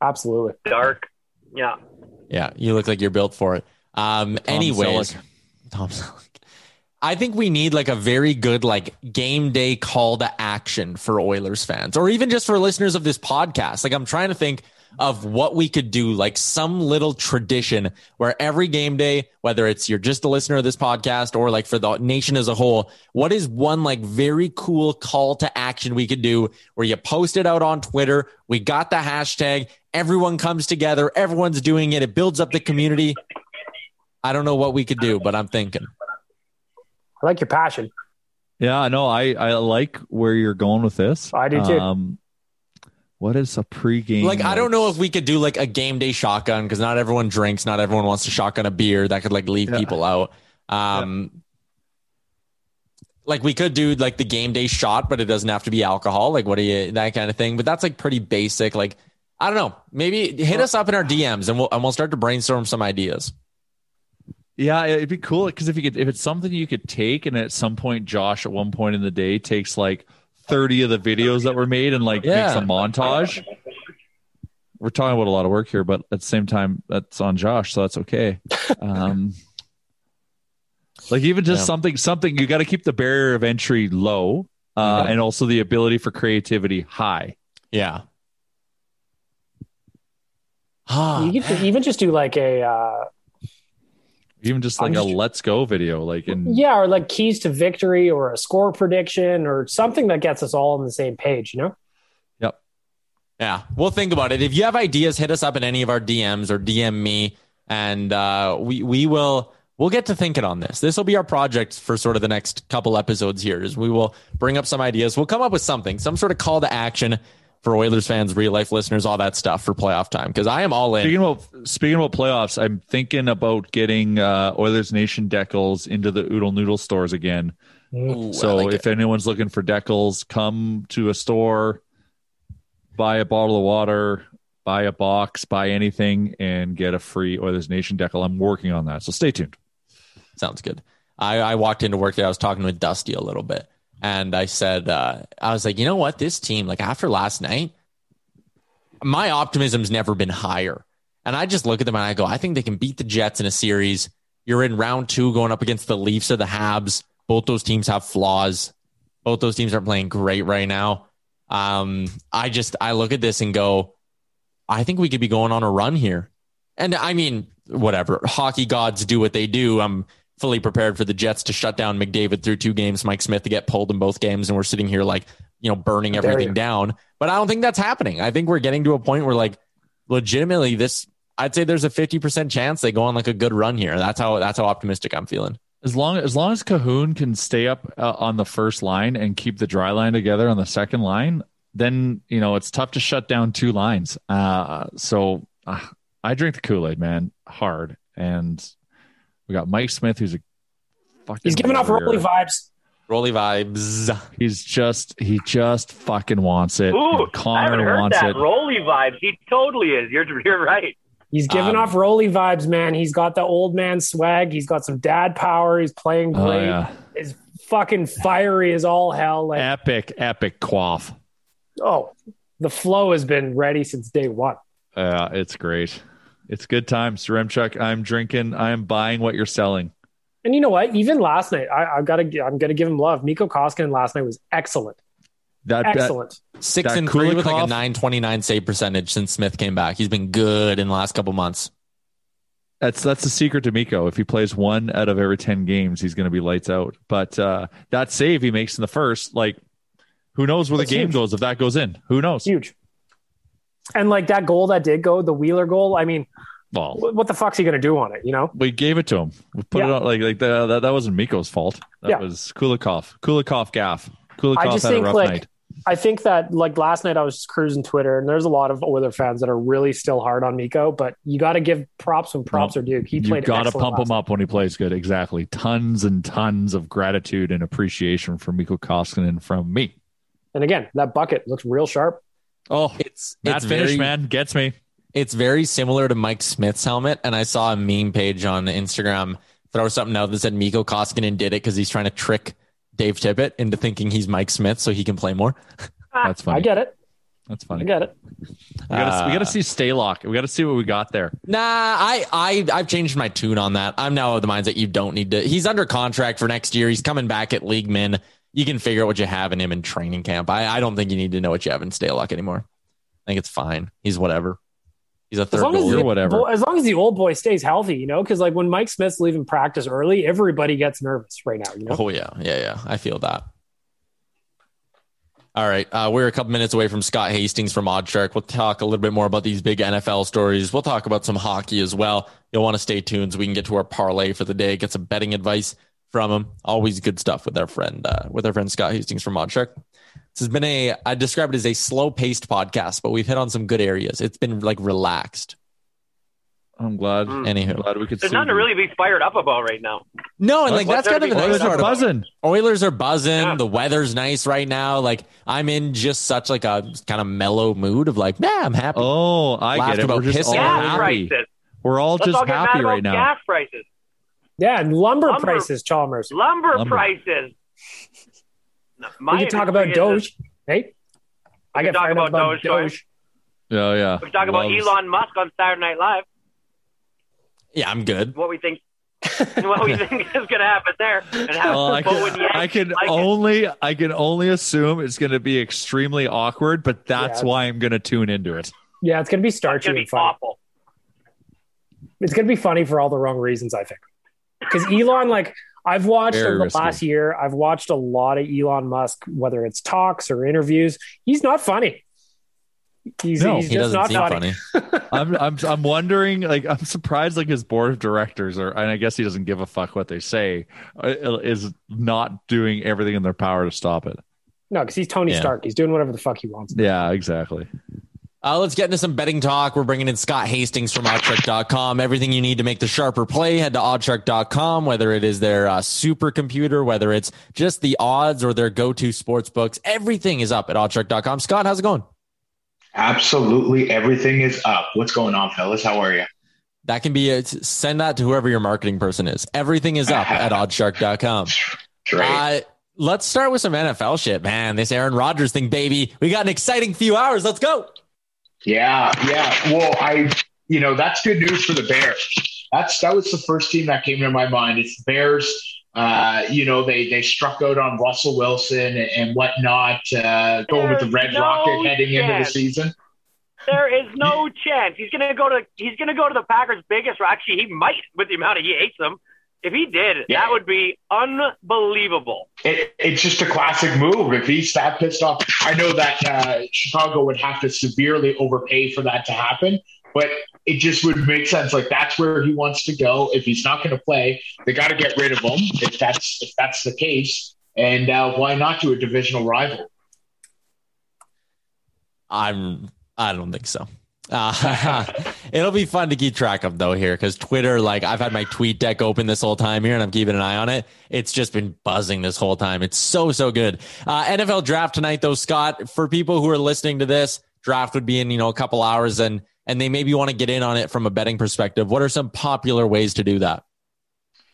[SPEAKER 7] Absolutely.
[SPEAKER 6] Dark. Yeah.
[SPEAKER 5] Yeah, you look like you're built for it. Um, anyways,
[SPEAKER 3] Selleck.
[SPEAKER 5] Tom Selleck. I think we need like a very good like game day call to action for Oilers fans, or even just for listeners of this podcast. Like I'm trying to think of what we could do, like some little tradition where every game day, whether it's you're just a listener of this podcast or like for the nation as a whole, what is one like very cool call to action we could do where you post it out on Twitter? We got the hashtag. Everyone comes together. Everyone's doing it. It builds up the community. I don't know what we could do, but I'm thinking.
[SPEAKER 7] I like your passion.
[SPEAKER 3] Yeah, no, I I like where you're going with this.
[SPEAKER 7] I do too.
[SPEAKER 3] Um, what is a pregame?
[SPEAKER 5] Like, I don't know if we could do like a game day shotgun because not everyone drinks, not everyone wants to shotgun a beer. That could like leave
[SPEAKER 3] Yeah.
[SPEAKER 5] people out. Um, like we could do like the game day shot, but it doesn't have to be alcohol. Like, what do you that kind of thing? But that's like pretty basic. Like, I don't know. Maybe hit us up in our DMs and we'll and we'll start to brainstorm some ideas.
[SPEAKER 3] Yeah, it'd be cool because if you could, if it's something you could take, and at some point, Josh, at one point in the day, takes like thirty of the videos that were made and like
[SPEAKER 5] Yeah.
[SPEAKER 3] makes a montage. We're talking about a lot of work here, but at the same time, that's on Josh, so that's okay. Um, [laughs] like even just
[SPEAKER 5] Yeah.
[SPEAKER 3] something, something you got to keep the barrier of entry low, uh,
[SPEAKER 5] Yeah.
[SPEAKER 3] and also the ability for creativity high.
[SPEAKER 5] Yeah. Ah,
[SPEAKER 7] you could even just do like a uh,
[SPEAKER 3] Even just
[SPEAKER 7] I'm
[SPEAKER 3] like a let's go video, like in
[SPEAKER 7] yeah, or like keys to victory, or a score prediction, or something that gets us all on the same page. You know,
[SPEAKER 3] yep.
[SPEAKER 5] Yeah, we'll think about it. If you have ideas, hit us up in any of our DMs or DM me, and uh, we we will we'll get to thinking on this. This will be our project for sort of the next couple episodes here. Is we will bring up some ideas. We'll come up with something, some sort of call to action for Oilers fans, real life listeners, all that stuff for playoff time. Because I am all in.
[SPEAKER 3] Speaking about speaking about playoffs, I'm thinking about getting uh, Oilers Nation decals into the Oodle Noodle stores again.
[SPEAKER 5] Ooh,
[SPEAKER 3] so
[SPEAKER 5] like
[SPEAKER 3] if
[SPEAKER 5] it.
[SPEAKER 3] anyone's looking for decals, come to a store, buy a bottle of water, buy a box, buy anything, and get a free Oilers Nation decal. I'm working on that, so stay tuned.
[SPEAKER 5] Sounds good. I, I walked into work today. I was talking with Dusty a little bit, and I said, uh, I was like, you know what? This team, like after last night, my optimism's never been higher. And I just look at them and I go, I think they can beat the Jets in a series. You're in round two going up against the Leafs or the Habs. Both those teams have flaws. Both those teams aren't playing great right now. Um, I just I look at this and go, I think we could be going on a run here. And I mean, whatever. Hockey gods do what they do. I'm fully prepared for the Jets to shut down McDavid through two games, Mike Smith to get pulled in both games, and we're sitting here like, you know, burning everything down. But I don't think that's happening. I think we're getting to a point where like legitimately this I'd say there's a 50% chance they go on like a good run here. That's how that's how optimistic I'm feeling.
[SPEAKER 3] As long as long as Kahun can stay up uh, on the first line and keep the dry line together on the second line, then you know it's tough to shut down two lines. Uh, so uh, I drink the Kool Aid, man, hard. And we got Mike Smith, who's a fucking.
[SPEAKER 7] he's giving off
[SPEAKER 3] warrior.
[SPEAKER 7] early vibes.
[SPEAKER 5] Rolly vibes.
[SPEAKER 3] He's just he just fucking wants it.
[SPEAKER 6] Ooh,
[SPEAKER 3] And
[SPEAKER 6] I haven't
[SPEAKER 3] Connor
[SPEAKER 6] heard
[SPEAKER 3] wants
[SPEAKER 6] that.
[SPEAKER 3] it.
[SPEAKER 6] Rolly vibes. He totally is. You're you're right.
[SPEAKER 7] He's giving
[SPEAKER 5] Um,
[SPEAKER 7] off Rolly vibes, man. He's got the old man swag. He's got some dad power. He's playing
[SPEAKER 3] Oh
[SPEAKER 7] great.
[SPEAKER 3] yeah,
[SPEAKER 7] Is fucking fiery as all hell. Like,
[SPEAKER 3] epic, epic quaff.
[SPEAKER 7] oh, the flow has been ready since day one.
[SPEAKER 3] Uh, it's great. It's good times, Yaremchuk. I'm drinking. I'm buying what you're selling.
[SPEAKER 7] And you know what? Even last night, I, I've got to. I'm going to give him love. Mikko Koskinen last night was excellent.
[SPEAKER 3] That, that
[SPEAKER 7] Excellent.
[SPEAKER 5] Six
[SPEAKER 3] That
[SPEAKER 5] and three with like a 929 save percentage since Smith came back. He's been good in the last couple months.
[SPEAKER 3] That's that's the secret to Mikko. If he plays one out of every ten games, he's going to be lights out. But uh, that save he makes in the first, like, who knows where
[SPEAKER 7] That's
[SPEAKER 3] the game
[SPEAKER 7] huge.
[SPEAKER 3] goes if that goes in? Who knows?
[SPEAKER 7] Huge. And like that goal that did go, the Wheeler goal. I mean,
[SPEAKER 3] Well,
[SPEAKER 7] what, the fuck's he going to do on it? You know?
[SPEAKER 3] we gave it to him. We put it on like like the, that. That wasn't Mikko's fault. That
[SPEAKER 7] Yeah.
[SPEAKER 3] was Kulikov. Kulikov gaff. Kulikov
[SPEAKER 7] I just
[SPEAKER 3] had a rough
[SPEAKER 7] like
[SPEAKER 3] night.
[SPEAKER 7] I think that like last night I was just cruising Twitter and there's a lot of Oiler fans that are really still hard on Mikko, but you got to give props when props are due. He played.
[SPEAKER 3] You got to pump him up when he plays good. Exactly. Tons and tons of gratitude and appreciation for Mikko Koskinen from me.
[SPEAKER 7] And again, that bucket looks real sharp.
[SPEAKER 3] Oh,
[SPEAKER 5] It's
[SPEAKER 3] that
[SPEAKER 5] it's
[SPEAKER 3] finish,
[SPEAKER 5] very
[SPEAKER 3] man, gets me.
[SPEAKER 5] it's very similar to Mike Smith's helmet. And I saw a meme page on Instagram throw something out that said Mikko Koskinen did it because he's trying to trick Dave Tippett into thinking he's Mike Smith so he can play more.
[SPEAKER 3] Ah, That's funny.
[SPEAKER 7] I get it.
[SPEAKER 3] That's funny.
[SPEAKER 7] I get it.
[SPEAKER 3] We gotta, we gotta uh, see Stalock. We gotta see what we got there.
[SPEAKER 5] Nah, I, I I've changed my tune on that. I'm now of the minds that you don't need to. He's under contract for next year. He's coming back at league min. You can figure out what you have in him in training camp. I, I don't think you need to know what you have in Stalock anymore. I think it's fine. He's whatever. He's a
[SPEAKER 7] As
[SPEAKER 5] third
[SPEAKER 7] long as,
[SPEAKER 5] goalie.
[SPEAKER 7] the,
[SPEAKER 3] whatever.
[SPEAKER 7] as long as the old boy stays healthy, you know, because like when Mike Smith's leaving practice early, everybody gets nervous right now. You know,
[SPEAKER 5] Oh yeah, yeah, yeah. I feel that. All right, uh, we're a couple minutes away from Scott Hastings from Odd Shark. We'll talk a little bit more about these big NFL stories. We'll talk about some hockey as well. You'll want to stay tuned so we can get to our parlay for the day, get some betting advice. From him. Always good stuff with our friend uh, with our friend Scott Hastings from Odd Shark. This has been a I describe it as a slow paced podcast, but we've hit on some good areas. It's been like relaxed.
[SPEAKER 3] I'm glad.
[SPEAKER 6] Mm.
[SPEAKER 5] Anywho,
[SPEAKER 3] glad we could.
[SPEAKER 6] There's
[SPEAKER 3] see
[SPEAKER 6] nothing to really be fired up about right now.
[SPEAKER 5] No, and like
[SPEAKER 6] What's
[SPEAKER 5] that's kind of the
[SPEAKER 6] there to
[SPEAKER 5] nice
[SPEAKER 6] fired
[SPEAKER 5] part about
[SPEAKER 6] about?
[SPEAKER 3] buzzing.
[SPEAKER 5] Oilers are buzzing.
[SPEAKER 6] Yeah.
[SPEAKER 5] The weather's nice right now. Like I'm in just such like a kind of mellow mood of like, yeah, I'm happy.
[SPEAKER 3] Oh, I
[SPEAKER 5] Laughed
[SPEAKER 3] get it.
[SPEAKER 5] about
[SPEAKER 3] We're just all
[SPEAKER 5] pissing
[SPEAKER 3] happy.
[SPEAKER 6] prices.
[SPEAKER 3] We're all
[SPEAKER 6] Let's
[SPEAKER 3] just
[SPEAKER 6] all get mad
[SPEAKER 3] happy
[SPEAKER 6] about
[SPEAKER 3] right now.
[SPEAKER 6] gas prices,
[SPEAKER 7] Yeah, and lumber,
[SPEAKER 6] Lumber-
[SPEAKER 7] prices, Chalmers.
[SPEAKER 6] lumber,
[SPEAKER 3] Lumber.
[SPEAKER 6] prices. My
[SPEAKER 7] We can talk about
[SPEAKER 6] industry is-
[SPEAKER 7] Doge. Hey, I
[SPEAKER 6] can talk about
[SPEAKER 7] about
[SPEAKER 6] Dogecoin.
[SPEAKER 7] Doge.
[SPEAKER 3] Yeah, oh, yeah.
[SPEAKER 6] We can talk about Elon Musk on Saturday Night Live.
[SPEAKER 5] Yeah, I'm good.
[SPEAKER 6] What we think, [laughs] what we think is going to happen there, and how
[SPEAKER 3] Well, I can,
[SPEAKER 6] and
[SPEAKER 3] I can
[SPEAKER 6] like it.
[SPEAKER 3] only I can only assume it's going to be extremely awkward, but that's
[SPEAKER 7] Yeah.
[SPEAKER 3] why I'm going to tune into it.
[SPEAKER 7] Yeah, it's gonna be
[SPEAKER 6] It's
[SPEAKER 7] starchy
[SPEAKER 6] going to
[SPEAKER 7] and
[SPEAKER 6] be
[SPEAKER 7] funny.
[SPEAKER 6] awful.
[SPEAKER 7] It's gonna be funny for all the wrong reasons, I think. Because Elon, like I've watched
[SPEAKER 3] Very
[SPEAKER 7] over the
[SPEAKER 3] risky.
[SPEAKER 7] last year, I've watched a lot of Elon Musk, whether it's talks or interviews. He's not funny. He's,
[SPEAKER 3] No,
[SPEAKER 7] he's
[SPEAKER 5] He
[SPEAKER 7] just
[SPEAKER 5] doesn't
[SPEAKER 7] not
[SPEAKER 5] seem
[SPEAKER 7] funny.
[SPEAKER 5] funny. [laughs]
[SPEAKER 3] I'm I'm I'm wondering like I'm surprised like his board of directors are and I guess he doesn't give a fuck what they say uh, is not doing everything in their power to stop it.
[SPEAKER 7] No, because he's Tony
[SPEAKER 5] Yeah.
[SPEAKER 7] Stark. He's doing whatever the fuck he wants.
[SPEAKER 3] Yeah, exactly.
[SPEAKER 5] Uh, let's get into some betting talk. We're bringing in Scott Hastings from oddshark.com. Everything you need to make the sharper play, head to oddshark.com, whether it is their uh, supercomputer, whether it's just the odds or their go to sports books. Everything is up at oddshark.com. Scott, how's it going?
[SPEAKER 8] Absolutely everything is up. What's going on, fellas? How are you?
[SPEAKER 5] That can be it. Send that to whoever your marketing person is. Everything is up at [laughs] oddshark.com.
[SPEAKER 8] Great.
[SPEAKER 5] Uh, let's start with some NFL shit, man. This Aaron Rodgers thing, baby. We got an exciting few hours. Let's go.
[SPEAKER 8] Yeah, yeah. Well, I, you know, that's good news for the Bears. That's that was the first team that came to my mind. It's Bears. Uh, you know, they they struck out on Russell Wilson and, whatnot, uh, going with the Red
[SPEAKER 6] no
[SPEAKER 8] Rocket heading into the season.
[SPEAKER 6] There is no chance he's going to go to. He's going to go to the Packers' biggest. Actually, he might with the amount of he hates them. If he did,
[SPEAKER 8] Yeah.
[SPEAKER 6] that would be unbelievable.
[SPEAKER 8] It, it's just a classic move. If he's that pissed off, I know that uh, Chicago would have to severely overpay for that to happen, but it just would make sense. Like that's where he wants to go. If he's not going to play, they got to get rid of him. If that's if that's the case, and uh, why not to a divisional rival?
[SPEAKER 5] I'm. I don't think so. Uh, [laughs] it'll be fun to keep track of though here because Twitter, like I've had my tweet deck open this whole time here and I'm keeping an eye on it. It's just been buzzing this whole time. It's so so good. Uh, NFL draft tonight though, Scott. For people who are listening to this, draft would be in you know a couple hours and and they maybe want to get in on it from a betting perspective. What are some popular ways to do that?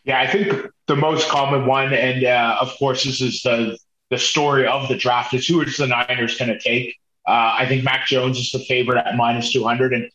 [SPEAKER 8] Yeah, I think the most common one, and uh, of course, this is the the story of the draft is who is the Niners going to take. Uh, I think Mac Jones is the favorite at minus two hundred, and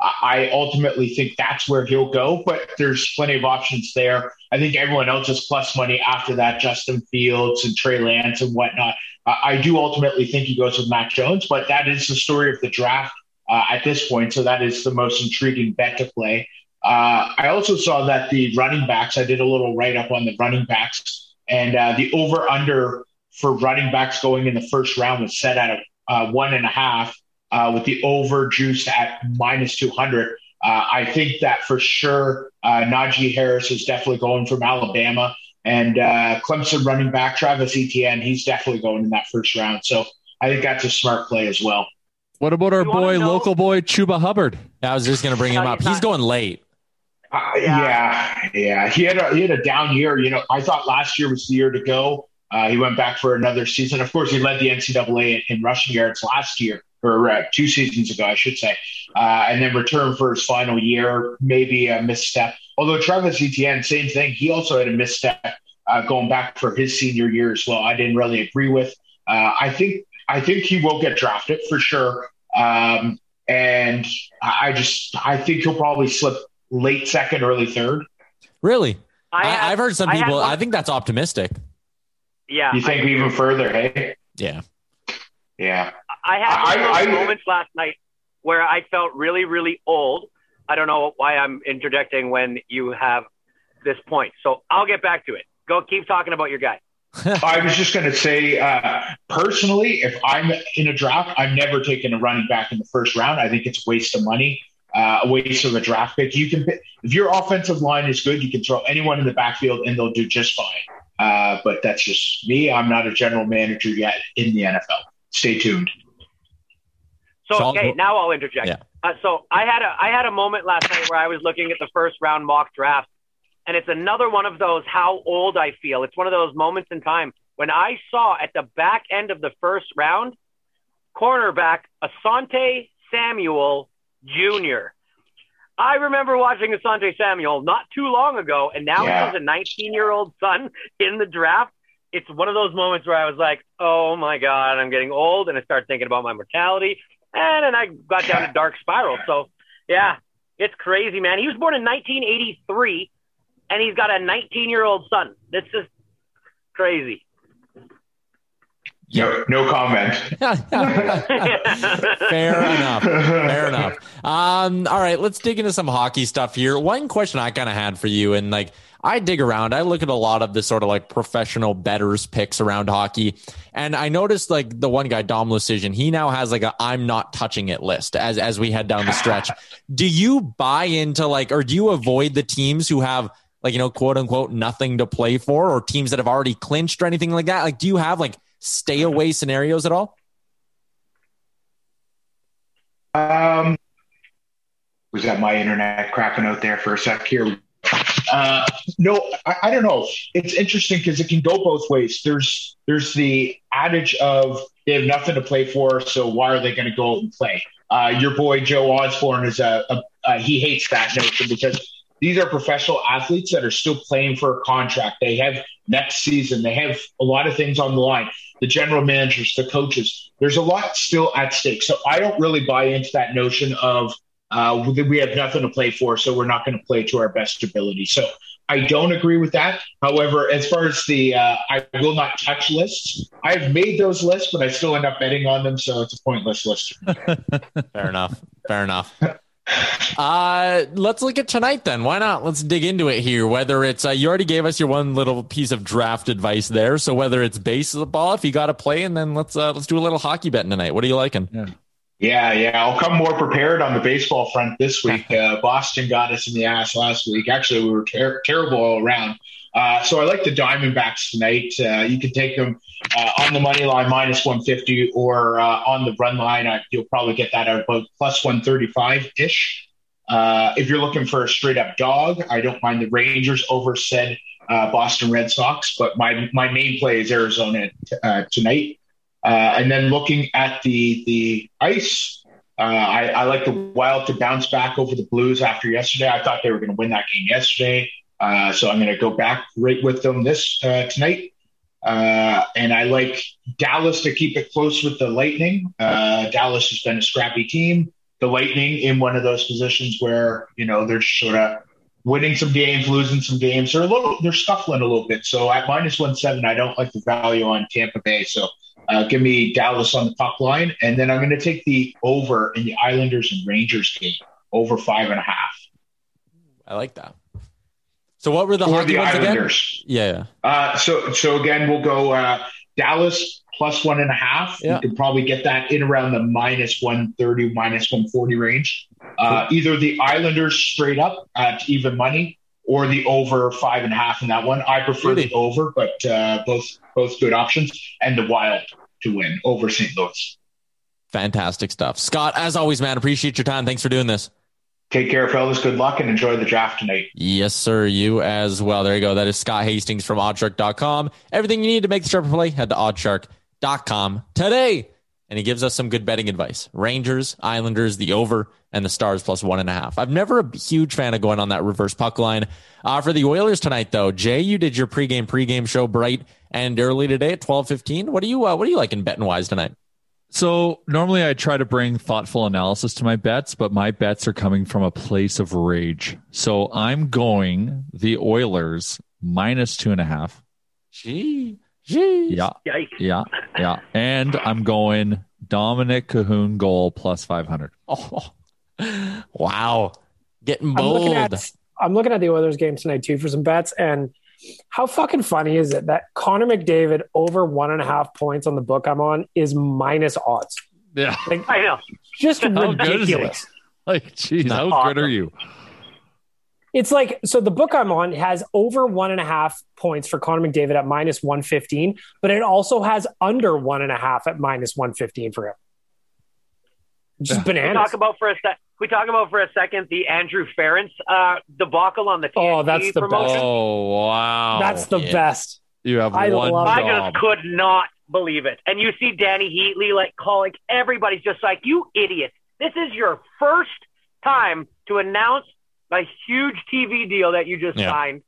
[SPEAKER 8] I ultimately think that's where he'll go. But there's plenty of options there. I think everyone else is plus money after that. Justin Fields and Trey Lance and whatnot. Uh, I do ultimately think he goes with Mac Jones, but that is the story of the draft uh, at this point. So that is the most intriguing bet to play. Uh, I also saw that the running backs, I did a little write up on the running backs, and uh, the over under for running backs going in the first round was set at a, uh, one and a half, uh, with the over juiced at minus 200. Uh, I think that for sure, uh, Najee Harris is definitely going from Alabama, and uh, Clemson running back Travis Etienne, he's definitely going in that first round. So I think that's a smart play as well.
[SPEAKER 3] What about our boy,
[SPEAKER 6] know-
[SPEAKER 3] local boy Chuba Hubbard?
[SPEAKER 5] I was just going to bring him up.
[SPEAKER 6] he's
[SPEAKER 5] He's going late.
[SPEAKER 8] Uh, yeah, yeah. He had a he had a down year. You know, I thought last year was the year to go. Uh, he went back for another season. Of course, he led the NCAA in, in rushing yards last year, or uh, two seasons ago, I should say, uh, and then returned for his final year. Maybe a misstep. Although Travis Etienne, same thing. He also had a misstep uh, going back for his senior year as well. I didn't really agree with. Uh, I think I think he will get drafted for sure. Um, and I I just I think he'll probably slip late second, early third.
[SPEAKER 5] Really? I,
[SPEAKER 6] had-
[SPEAKER 5] I've heard some
[SPEAKER 6] I had
[SPEAKER 5] people. I think that's optimistic.
[SPEAKER 6] Yeah,
[SPEAKER 8] You think even further? Hey,
[SPEAKER 5] Yeah.
[SPEAKER 8] yeah.
[SPEAKER 6] I had one
[SPEAKER 8] I-
[SPEAKER 6] those
[SPEAKER 8] I-
[SPEAKER 6] moments last night where I felt really, really old. I don't know why I'm interjecting when you have this point. So I'll get back to it. Go keep talking about your guy. [laughs]
[SPEAKER 8] I was just going to say, uh, personally, if I'm in a draft, I'm never taking a running back in the first round. I think it's a waste of money, uh, a waste of a draft pick. You can, pick- if your offensive line is good, you can throw anyone in the backfield and they'll do just fine. Uh, but that's just me. I'm not a general manager yet in the NFL. Stay tuned.
[SPEAKER 6] So okay, now I'll interject.
[SPEAKER 5] Yeah.
[SPEAKER 6] Uh, so I had a I had a moment last night where I was looking at the first round mock draft, and it's another one of those how old I feel. It's one of those moments in time when I saw at the back end of the first round, cornerback Asante Samuel Jr. I remember watching Asante Samuel not too long ago, and now
[SPEAKER 8] Yeah.
[SPEAKER 6] he has a 19 year old son in the draft. It's one of those moments where I was like, oh my God, I'm getting old. And I started thinking about my mortality. And then I got down a [laughs] dark spiral. So, yeah, it's crazy, man. He was born in 1983, and he's got a 19 year old son. That's just crazy.
[SPEAKER 8] No, no comment. [laughs]
[SPEAKER 5] Fair enough. Fair enough. Um, all right, let's dig into some hockey stuff here. One question I kind of had for you, and like I dig around, I look at a lot of the sort of like professional betters picks around hockey, and I noticed like the one guy, Dom Lucian, he now has like a I'm not touching it list as as we head down the stretch. [laughs] do you buy into like, or do you avoid the teams who have like you know quote unquote nothing to play for, or teams that have already clinched or anything like that? Like, do you have like stay away scenarios at all?
[SPEAKER 8] Um, was that my internet cracking out there for a sec? Here. Uh, no, I, I don't know. It's interesting because it can go both ways. There's there's the adage of they have nothing to play for, so why are they going to go out and play? Uh, your boy Joe Osborne is a, a, a he hates that notion because these are professional athletes that are still playing for a contract. They have next season. They have a lot of things on the line. The general managers, the coaches. There's a lot still at stake. So I don't really buy into that notion of uh, we have nothing to play for, so we're not going to play to our best ability. So I don't agree with that. However, as far as the uh, I will not touch lists, I've made those lists, but I still end up betting on them, so it's a pointless list. [laughs]
[SPEAKER 5] Fair enough. Fair enough. Uh, let's look at tonight then. Why not? Let's dig into it here. Whether it's uh, you already gave us your one little piece of draft advice there. So whether it's baseball, if you got to play, and then let's uh, let's do a little hockey betting tonight. What are you liking?
[SPEAKER 3] Yeah.
[SPEAKER 8] Yeah, yeah. I'll come more prepared on the baseball front this week. [laughs] Uh, Boston got us in the ass last week. Actually, we were ter- terrible all around. Uh, so I like the Diamondbacks tonight. Uh, you can take them uh, on the money line minus 150 or uh, on the run line. I, you'll probably get that at about plus 135 ish. Uh, if you're looking for a straight up dog, I don't mind the Rangers over said Boston Red Sox, but my my main play is Arizona uh, tonight. And then looking at the the ice, uh, I, I like the Wild to bounce back over the Blues after yesterday. I thought they were going to win that game yesterday, uh, so I'm going to go back right with them this uh, tonight. Uh, and I like Dallas to keep it close with the Lightning. Uh, Dallas has been a scrappy team. The Lightning in one of those positions where you know they're sort of winning some games, losing some games. They're a little, they're scuffling a little bit. So at minus one seven, I don't like the value on Tampa Bay. So uh, give me Dallas on the puck line, and then I'm going to take the over in the Islanders and Rangers game, over five and a half.
[SPEAKER 5] I like that. So what were the
[SPEAKER 8] For the
[SPEAKER 5] ones
[SPEAKER 8] Islanders.
[SPEAKER 5] again? Yeah.
[SPEAKER 8] Uh, so so again, we'll go uh, Dallas plus one and a half.
[SPEAKER 5] Yeah.
[SPEAKER 8] You can probably get that in around the minus one thirty, minus one forty range. Uh, either the Islanders straight up at even money, or the over five and a half in that one. I prefer
[SPEAKER 5] Really?
[SPEAKER 8] the over, but uh, both both good options, and the Wild to win over St. Louis.
[SPEAKER 5] Fantastic stuff. Scott, as always, man, appreciate your time. Thanks for doing this.
[SPEAKER 8] Take care, fellas. Good luck and enjoy the draft tonight.
[SPEAKER 5] Yes, sir. You as well. There you go. That is Scott Hastings from oddshark.com. Everything you need to make the sharper play, head to oddshark.com today. And he gives us some good betting advice. Rangers, Islanders, the over, and the Stars plus one and a half. I'm never a huge fan of going on that reverse puck line. Uh, for the Oilers tonight, though, Jay, you did your pregame pregame show bright and early today at 12:15. What are you uh, What are you liking betting wise tonight?
[SPEAKER 3] So normally I try to bring thoughtful analysis to my bets, but my bets are coming from a place of rage. So I'm going the Oilers minus two and a half.
[SPEAKER 5] Gee, gee.
[SPEAKER 3] Yeah,
[SPEAKER 6] Yikes.
[SPEAKER 3] yeah, yeah. And I'm going Dominik Kahun goal plus 500.
[SPEAKER 5] Oh, [laughs] wow. Getting
[SPEAKER 7] I'm
[SPEAKER 5] bold.
[SPEAKER 7] looking at I'm looking at the Oilers game tonight too for some bets, and how fucking funny is it that Connor McDavid over one and a half points on the book I'm on is minus odds?
[SPEAKER 3] Yeah.
[SPEAKER 6] like, I know.
[SPEAKER 7] Just
[SPEAKER 3] How good is he?
[SPEAKER 7] ridiculous.
[SPEAKER 3] Like, geez, how
[SPEAKER 6] Awesome.
[SPEAKER 3] good are you?
[SPEAKER 7] It's like so the book I'm on has over one and a half points for Connor McDavid at minus one fifteen, but it also has under one and a half at minus one fifteen for him. Just
[SPEAKER 6] We
[SPEAKER 7] bananas.
[SPEAKER 6] talk about for a sec. We talk about for a second the Andrew Ference uh, debacle on the TNT
[SPEAKER 7] Oh, that's the
[SPEAKER 6] promotion.
[SPEAKER 7] best.
[SPEAKER 3] Oh wow,
[SPEAKER 7] That's the
[SPEAKER 5] yeah.
[SPEAKER 7] best.
[SPEAKER 3] you have
[SPEAKER 7] I
[SPEAKER 3] one
[SPEAKER 7] love
[SPEAKER 6] I just could not believe it. And you see Danny Heatley like calling everybody's just like, you idiot. This is your first time to announce a huge TV deal that you just
[SPEAKER 5] Yeah.
[SPEAKER 6] signed,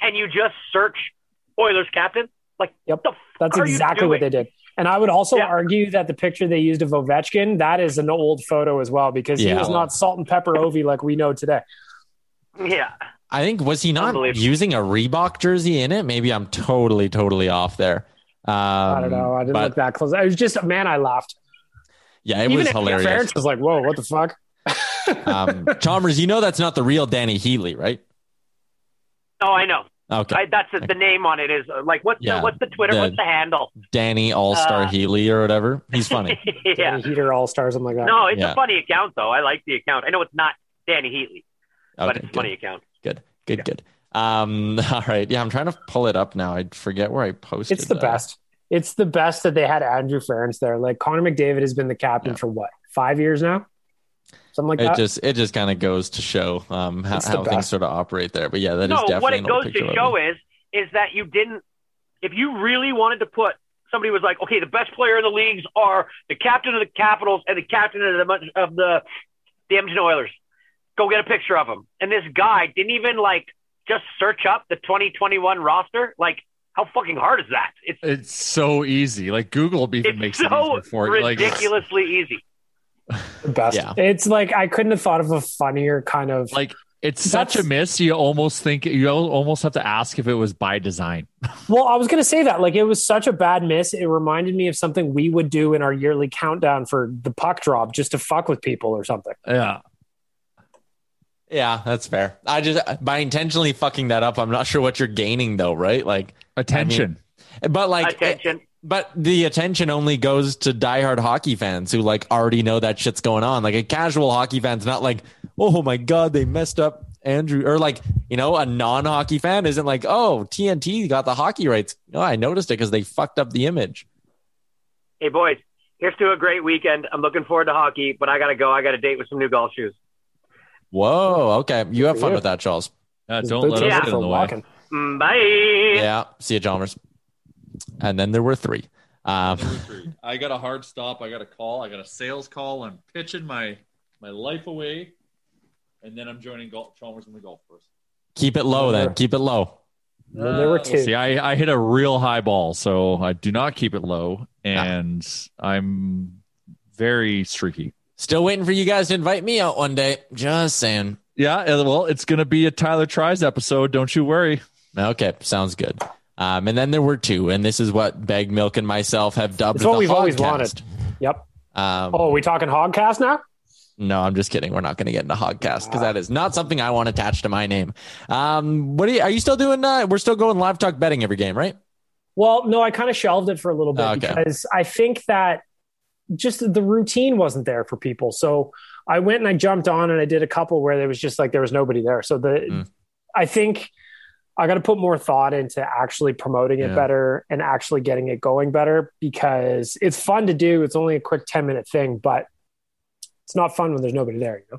[SPEAKER 6] and you just search Oilers captain. Like,
[SPEAKER 7] Yep.
[SPEAKER 6] what the
[SPEAKER 7] That's
[SPEAKER 6] fuck are you
[SPEAKER 7] exactly what they did. And I would also
[SPEAKER 6] Yeah.
[SPEAKER 7] argue that the picture they used of Ovechkin, that is an old photo as well, because he was not salt and pepper Ovi like we know today.
[SPEAKER 6] Yeah.
[SPEAKER 5] I think was he not using a Reebok jersey in it? Maybe I'm totally, totally off there. Um,
[SPEAKER 7] I don't know. I didn't
[SPEAKER 5] but
[SPEAKER 7] look that close. I was just man, I laughed.
[SPEAKER 5] Yeah, it
[SPEAKER 7] Even
[SPEAKER 5] was hilarious.
[SPEAKER 7] Ference was like, "Whoa, what the fuck?"
[SPEAKER 5] um, Chalmers, you know that's not the real Danny Heatley, right?
[SPEAKER 6] Oh, I know.
[SPEAKER 5] Okay,
[SPEAKER 6] I, that's the, the name on it is uh, like what's
[SPEAKER 5] Yeah.
[SPEAKER 6] the what's the Twitter?
[SPEAKER 5] The-
[SPEAKER 6] what's the handle?
[SPEAKER 5] Danny All Star
[SPEAKER 6] Uh,
[SPEAKER 5] Heatley or whatever. He's funny. [laughs]
[SPEAKER 6] yeah.
[SPEAKER 7] Danny Heater All Stars, something like that.
[SPEAKER 6] No, it's
[SPEAKER 5] Yeah.
[SPEAKER 6] a funny account though. I like the account. I know it's not Danny Heatley, but
[SPEAKER 5] Okay,
[SPEAKER 6] it's a
[SPEAKER 5] good.
[SPEAKER 6] funny account.
[SPEAKER 5] Good, good, good. Um, [laughs] all right. Yeah, I'm trying to pull it up now. I forget where I posted.
[SPEAKER 7] it's the
[SPEAKER 5] that.
[SPEAKER 7] best. It's the best that they had Andrew Ference there. Like Connor McDavid has been the captain
[SPEAKER 5] Yeah.
[SPEAKER 7] for what five years now, something like
[SPEAKER 5] It
[SPEAKER 7] that.
[SPEAKER 5] just it just kind of goes to show um, how, how things sort of operate there. But yeah, that is
[SPEAKER 6] no,
[SPEAKER 5] definitely
[SPEAKER 6] what it goes to show
[SPEAKER 5] him.
[SPEAKER 6] is is that you didn't. If you really wanted to put somebody was like, okay, the best player in the leagues are the captain of the Capitals and the captain of the of the the Edmonton Oilers. Go get a picture of him. And this guy didn't even like just search up the 2021 roster. Like, how fucking hard is that? It's
[SPEAKER 3] It's so easy. Like Google even
[SPEAKER 6] it's
[SPEAKER 3] makes it
[SPEAKER 6] so
[SPEAKER 3] easier for you. Like
[SPEAKER 6] ridiculously easy.
[SPEAKER 7] The [laughs] best.
[SPEAKER 5] Yeah.
[SPEAKER 7] It's like I couldn't have thought of a funnier kind of.
[SPEAKER 3] like it's such a miss. You almost think you almost have to ask if it was by design. [laughs]
[SPEAKER 7] well, I was going to say that. Like it was such a bad miss. It reminded me of something we would do in our yearly countdown for the puck drop, just to fuck with people or something.
[SPEAKER 3] Yeah.
[SPEAKER 5] Yeah, that's fair. I just by intentionally fucking that up, I'm not sure what you're gaining though, right? Like
[SPEAKER 3] Attention.
[SPEAKER 5] But like
[SPEAKER 6] Attention.
[SPEAKER 5] But the attention only goes to diehard hockey fans who like already know that shit's going on. Like a casual hockey fan's not like, oh my god, they messed up Andrew, or like you know, a non-hockey fan isn't like, oh, TNT got the hockey rights. No, I noticed it because they fucked up the image.
[SPEAKER 6] Hey boys, here's to a great weekend. I'm looking forward to hockey, but I gotta go. I got a date with some new golf shoes.
[SPEAKER 5] Whoa, okay, you have fun with that, Charles.
[SPEAKER 3] Yeah,
[SPEAKER 7] His
[SPEAKER 3] don't let
[SPEAKER 7] are
[SPEAKER 3] us
[SPEAKER 6] Yeah.
[SPEAKER 3] get
[SPEAKER 7] for
[SPEAKER 3] in the way.
[SPEAKER 7] walking.
[SPEAKER 6] Mm, Bye.
[SPEAKER 5] Yeah, see you, Chalmers. And then there were three. Um,
[SPEAKER 3] I got a hard stop. I got a call. I got a sales call. I'm pitching my my life away, and then I'm joining golf Chalmers in the golf course.
[SPEAKER 5] keep it low, then. Keep it low.
[SPEAKER 7] Well, there were
[SPEAKER 3] Uh,
[SPEAKER 7] two.
[SPEAKER 3] See, I, I hit a real high ball, so I do not keep it low, and I'm very streaky.
[SPEAKER 5] Still waiting for you guys to invite me out one day. Just saying.
[SPEAKER 3] Yeah, uh, well, it's going to be a Tyler Tries episode. Don't you worry.
[SPEAKER 5] Okay, sounds good. Um, and then there were two, and this is what Bag Milk and myself have dubbed
[SPEAKER 7] It's what we've always wanted. Yep.
[SPEAKER 5] Um,
[SPEAKER 7] Oh, are we talking Hogcast now?
[SPEAKER 5] No, I'm just kidding. We're not going to get into Hogcast because that is not something I want attached to my name. Um, what are you, are you still doing? Uh, we're still going live talk betting every game, right?
[SPEAKER 7] Well, no, I kind of shelved it for a little bit
[SPEAKER 5] Okay.
[SPEAKER 7] because I think that just the routine wasn't there for people. So I went and I jumped on and I did a couple where there was just like there was nobody there. So the
[SPEAKER 5] Mm.
[SPEAKER 7] I think I got to put more thought into actually promoting it
[SPEAKER 5] Yeah.
[SPEAKER 7] better and actually getting it going better because it's fun to do. It's only a quick 10 minute thing, but it's not fun when there's nobody there, you know?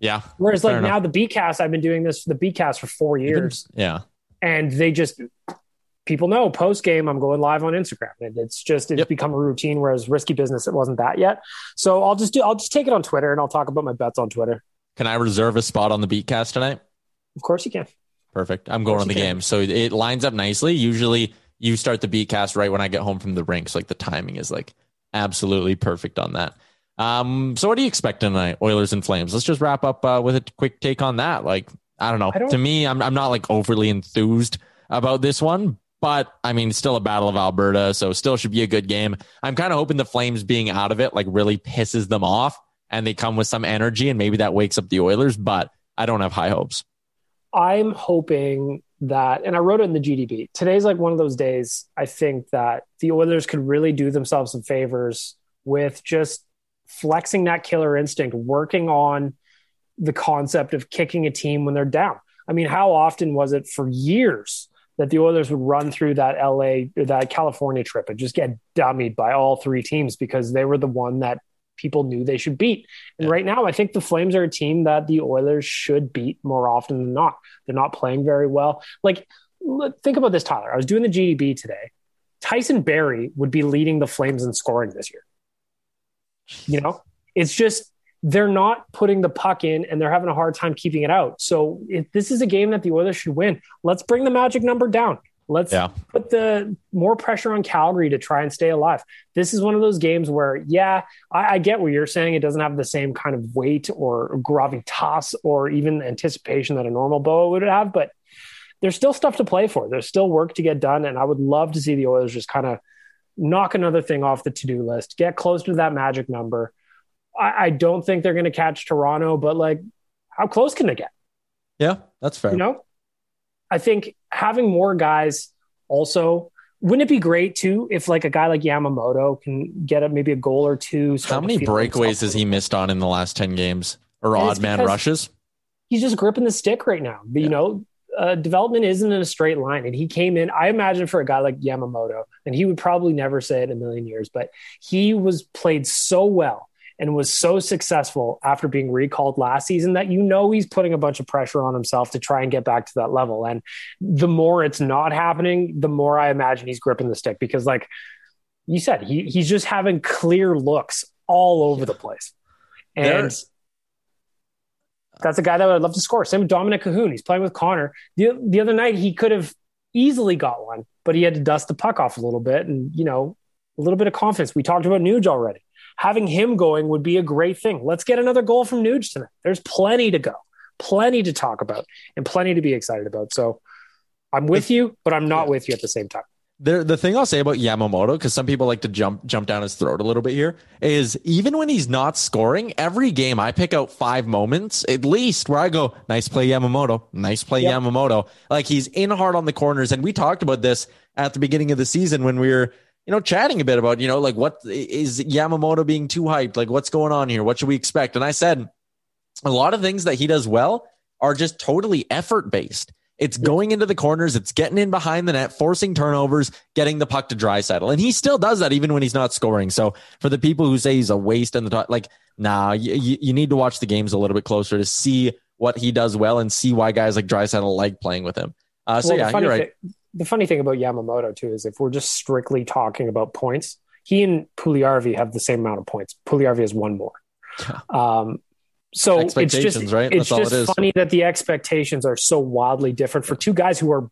[SPEAKER 5] Yeah.
[SPEAKER 7] Whereas like
[SPEAKER 5] enough.
[SPEAKER 7] now the B cast, I've been doing this for the B cast for four years
[SPEAKER 5] Yeah.
[SPEAKER 7] and they just people know post game I'm going live on Instagram and it's just it's
[SPEAKER 5] Yep.
[SPEAKER 7] become a routine whereas risky business it wasn't that yet so I'll just do I'll just take it on Twitter and I'll talk about my bets on Twitter
[SPEAKER 5] Can I reserve a spot on the Beatcast tonight?
[SPEAKER 7] of course you can
[SPEAKER 5] Perfect. I'm going on the game. So it lines up nicely. Usually you start the Beatcast right when I get home from the rinks. Like the timing is like absolutely perfect on that. Um, so what do you expect tonight, Oilers and Flames? Let's just wrap up uh, with a quick take on that. Like, I don't know.
[SPEAKER 7] I don't-
[SPEAKER 5] to me, I'm I'm not like overly enthused about this one, but I mean, still a battle of Alberta, so still should be a good game. I'm kind of hoping the Flames being out of it like really pisses them off and they come with some energy and maybe that wakes up the Oilers, but I don't have high hopes.
[SPEAKER 7] I'm hoping that and I wrote it in the GDB today's like one of those days I think that the Oilers could really do themselves some favors with just flexing that killer instinct working on the concept of kicking a team when they're down. I mean, how often was it for years that the Oilers would run through that LA that California trip and just get dummied by all three teams because they were the one that people knew they should beat. And yeah. right now, I think the Flames are a team that the Oilers should beat more often than not. They're not playing very well. Like, think about this, Tyler. I was doing the GDB today. Tyson Barrie would be leading the Flames in scoring this year. You know, it's just they're not putting the puck in and they're having a hard time keeping it out. So if this is a game that the Oilers should win, let's bring the magic number down. Let's yeah. put the more pressure on Calgary to try and stay alive. This is one of those games where, yeah, I, I get what you're saying. It doesn't have the same kind of weight or gravitas or even anticipation that a normal boa would have, but there's still stuff to play for. There's still work to get done. And I would love to see the Oilers just kind of knock another thing off the to do list, get close to that magic number I, I don't think they're going to catch Toronto, but like, how close can they get?
[SPEAKER 5] Yeah, that's fair.
[SPEAKER 7] You know, I think having more guys also wouldn't it be great too if like a guy like Yamamoto can get up maybe a goal or two?
[SPEAKER 5] How many breakaways has he missed on in the last ten games or and odd man rushes?
[SPEAKER 7] He's just gripping the stick right now. But, yeah. You know, uh, development isn't in a straight line. And he came in, I imagine for a guy like Yamamoto, and he would probably never say it in a million years, but he was played so well and was so successful after being recalled last season that you know he's putting a bunch of pressure on himself to try and get back to that level. And the more it's not happening, the more I imagine he's gripping the stick because, like you said, he, he's just having clear looks all over the place. And There's... that's a guy that I'd love to score. Same with Dominik Kahun. He's playing with Connor. The, the other night, he could have easily got one, but he had to dust the puck off a little bit and, you know, a little bit of confidence. We talked about Nuge already having him going would be a great thing. Let's get another goal from Nuge tonight. There's plenty to go, plenty to talk about, and plenty to be excited about. So I'm with you, but I'm not with you at the same time.
[SPEAKER 5] The, the thing I'll say about Yamamoto, because some people like to jump jump down his throat a little bit here, is even when he's not scoring, every game I pick out five moments at least where I go, nice play Yamamoto, nice play yep. Yamamoto. Like he's in hard on the corners, and we talked about this at the beginning of the season when we were you know, chatting a bit about, you know, like what is Yamamoto being too hyped? Like what's going on here? What should we expect? And I said a lot of things that he does well are just totally effort based. It's going into the corners, it's getting in behind the net, forcing turnovers, getting the puck to Draisaitl. And he still does that even when he's not scoring. So for the people who say he's a waste in the top, like, nah, you, you need to watch the games a little bit closer to see what he does well and see why guys like Draisaitl like playing with him. Uh, so well, yeah, you're right.
[SPEAKER 7] Thing, the funny thing about Yamamoto too is if we're just strictly talking about points, he and Puljujarvi have the same amount of points. Puljujarvi has one more. Um, so it's just right? it's just it funny that the expectations are so wildly different for two guys who are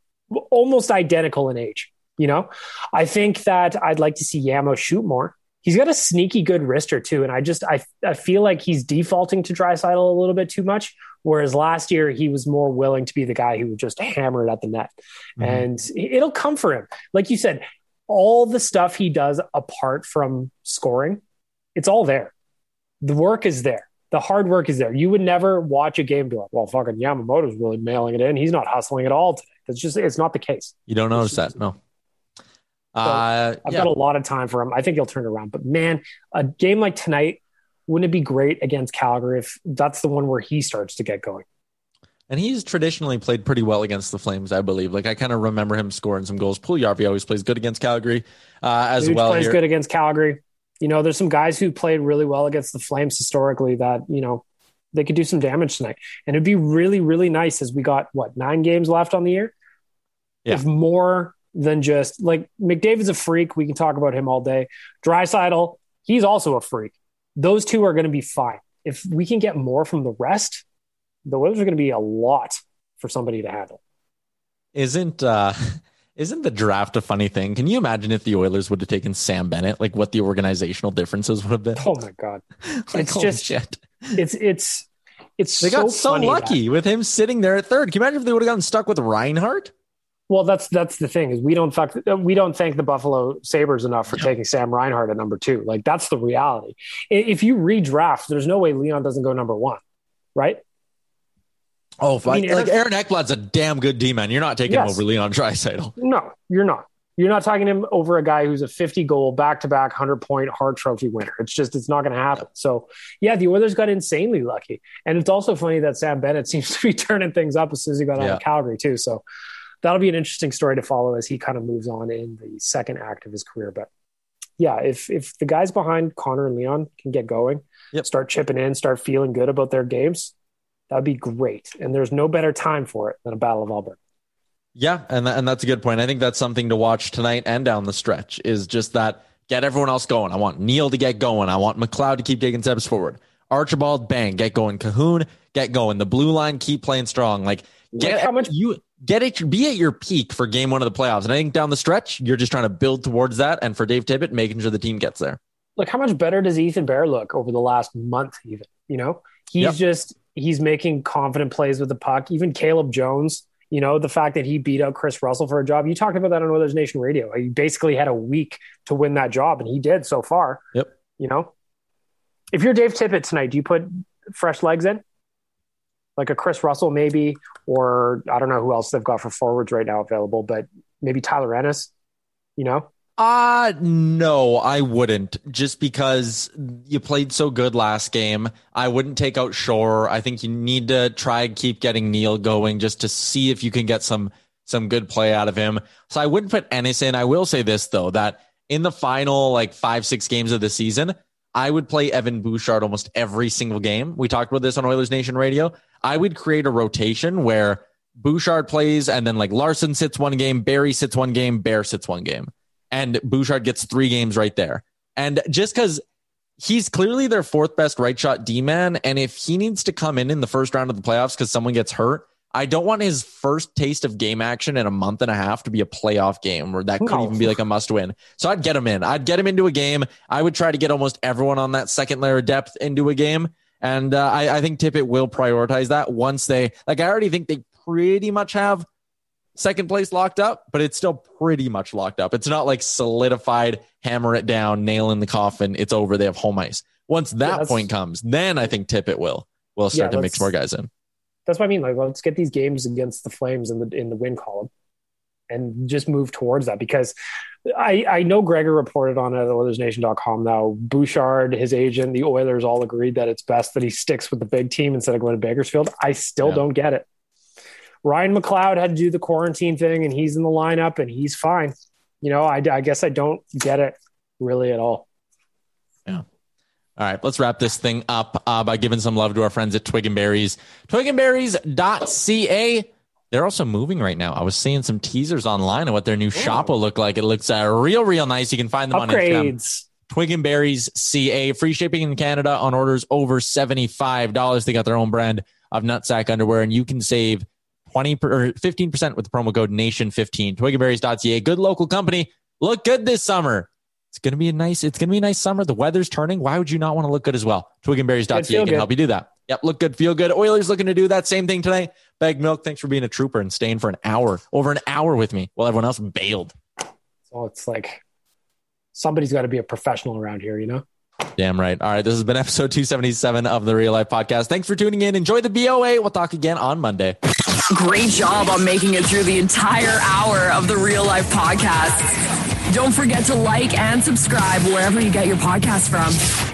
[SPEAKER 7] almost identical in age. You know, I think that I'd like to see Yamo shoot more. He's got a sneaky good wrister too, and I just I I feel like he's defaulting to Draisaitl a little bit too much. Whereas last year he was more willing to be the guy who would just hammer it at the net, mm-hmm. and it'll come for him. Like you said, all the stuff he does apart from scoring, it's all there. The work is there. The hard work is there. You would never watch a game be like, well, fucking Yamamoto's really mailing it in. He's not hustling at all today. That's just, it's not the case.
[SPEAKER 5] You don't notice that. No.
[SPEAKER 7] Uh, I've yeah. got a lot of time for him. I think he'll turn around. But man, a game like tonight, wouldn't it be great against Calgary if that's the one where he starts to get going?
[SPEAKER 5] And he's traditionally played pretty well against the Flames, I believe. Like I kind of remember him scoring some goals. Puljujarvi always plays good against Calgary uh, as well.
[SPEAKER 7] Plays
[SPEAKER 5] here.
[SPEAKER 7] good against Calgary. You know, there's some guys who played really well against the Flames historically that you know they could do some damage tonight. And it'd be really, really nice as we got what nine games left on the year. Yeah. If more than just like McDavid's a freak, we can talk about him all day. Draisaitl, he's also a freak those two are going to be fine. If we can get more from the rest, the Oilers are going to be a lot for somebody to handle.
[SPEAKER 5] Isn't uh [laughs] isn't the draft a funny thing? Can you imagine if the Oilers would have taken Sam Bennett, like what the organizational differences would have been?
[SPEAKER 7] Oh my god. [laughs] like, it's just shit. It's it's it's
[SPEAKER 5] they
[SPEAKER 7] so
[SPEAKER 5] got so lucky that. with him sitting there at third. Can you imagine if they would have gotten stuck with Reinhart?
[SPEAKER 7] Well, that's that's the thing is we don't fuck, we don't thank the Buffalo Sabres enough for taking Sam Reinhart at number two. Like that's the reality. If you redraft, there's no way Leon doesn't go number one, right?
[SPEAKER 5] Oh, I mean, like Aaron Ekblad's a damn good D man. You're not taking yes. him over Leon Draisaitl.
[SPEAKER 7] No, you're not. You're not talking him over a guy who's a 50 goal, back to back, 100 point Hart Trophy winner. It's just, it's not going to happen. So, yeah, the Oilers got insanely lucky. And it's also funny that Sam Bennett [laughs] seems to be turning things up as soon as he got out
[SPEAKER 5] Yeah.
[SPEAKER 7] of Calgary, too. So, that'll be an interesting story to follow as he kind of moves on in the second act of his career. But yeah, if if the guys behind Connor and Leon can get going,
[SPEAKER 5] Yep.
[SPEAKER 7] start chipping in, start feeling good about their games, that'd be great. And there's no better time for it than a Battle of Alberta.
[SPEAKER 5] Yeah, and that, and that's a good point. I think that's something to watch tonight and down the stretch is just that get everyone else going. I want Neal to get going. I want McLeod to keep taking steps forward. Archibald, bang, get going. Kahun, get going. The blue line, keep playing strong. Like get
[SPEAKER 7] Like how much-
[SPEAKER 5] you get it, be at your peak for game one of the playoffs. And I think down the stretch, you're just trying to build towards that. And for Dave Tippett, making sure the team gets there.
[SPEAKER 7] Look, how much better does Ethan Bear look over the last month? Even you know, he's
[SPEAKER 5] Yep.
[SPEAKER 7] just he's making confident plays with the puck. Even Caleb Jones, you know, the fact that he beat out Kris Russell for a job. You talked about that on Oilers Nation Radio. He basically had a week to win that job, and he did so far.
[SPEAKER 5] Yep.
[SPEAKER 7] You know, if you're Dave Tippett tonight, do you put fresh legs in? Like a Kris Russell, maybe, or I don't know who else they've got for forwards right now available, but maybe Tyler Ennis, you know?
[SPEAKER 5] Uh no, I wouldn't. Just because you played so good last game, I wouldn't take out Shore. I think you need to try and keep getting Neal going just to see if you can get some some good play out of him. So I wouldn't put Ennis in. I will say this though, that in the final like five, six games of the season, I would play Evan Bouchard almost every single game. We talked about this on Oilers Nation Radio. I would create a rotation where Bouchard plays and then like Larsson sits one game, Barrie sits one game, Bear sits one game and Bouchard gets three games right there. And just because he's clearly their fourth best right shot D man, and if he needs to come in in the first round of the playoffs because someone gets hurt, I don't want his first taste of game action in a month and a half to be a playoff game where that could
[SPEAKER 7] No.
[SPEAKER 5] even be like a must win. So I'd get him in. I'd get him into a game. I would try to get almost everyone on that second layer of depth into a game. And uh, I, I think Tippett will prioritize that once they, like, I already think they pretty much have second place locked up, but it's still pretty much locked up. It's not like solidified, hammer it down, nail in the coffin. It's over. They have home ice. Once that
[SPEAKER 7] that's-
[SPEAKER 5] point comes, then I think Tippett will will start
[SPEAKER 7] Yeah,
[SPEAKER 5] to mix more guys in.
[SPEAKER 7] That's what I mean. Like, let's get these games against the Flames in the in the win column, and just move towards that. Because I I know Gregor reported on it at OilersNation.com now. Bouchard, his agent, the Oilers all agreed that it's best that he sticks with the big team instead of going to Bakersfield. I still
[SPEAKER 5] Yeah.
[SPEAKER 7] don't get it. Ryan McLeod had to do the quarantine thing, and he's in the lineup, and he's fine. You know, I, I guess I don't get it really at all. Yeah.
[SPEAKER 5] All right, let's wrap this thing up uh, by giving some love to our friends at Twig and Berries. Twigandberries.ca. They're also moving right now. I was seeing some teasers online of what their new shop will look like. It looks uh, real, real nice. You can find them on Instagram. Twig and Berries CA. Free shipping in Canada on orders over $75. They got their own brand of nutsack underwear, and you can save 20 per, or 15% with the promo code NATION15. Twigandberries.ca. Good local company. Look good this summer. It's gonna be a nice. It's gonna be a nice summer. The weather's turning. Why would you not want to look good as well? Twigandberries.ca can
[SPEAKER 7] good.
[SPEAKER 5] help you do that. Yep, look good, feel good. Oilers looking to do that same thing tonight. Bag milk. Thanks for being a trooper and staying for an hour, over an hour with me, while everyone else bailed.
[SPEAKER 7] So it's like somebody's got to be a professional around here, you know.
[SPEAKER 5] Damn right. All right, this has been episode 277 of the Real Life Podcast. Thanks for tuning in. Enjoy the BOA. We'll talk again on Monday.
[SPEAKER 2] Great job on making it through the entire hour of the Real Life Podcast. Don't forget to like and subscribe wherever you get your podcast from.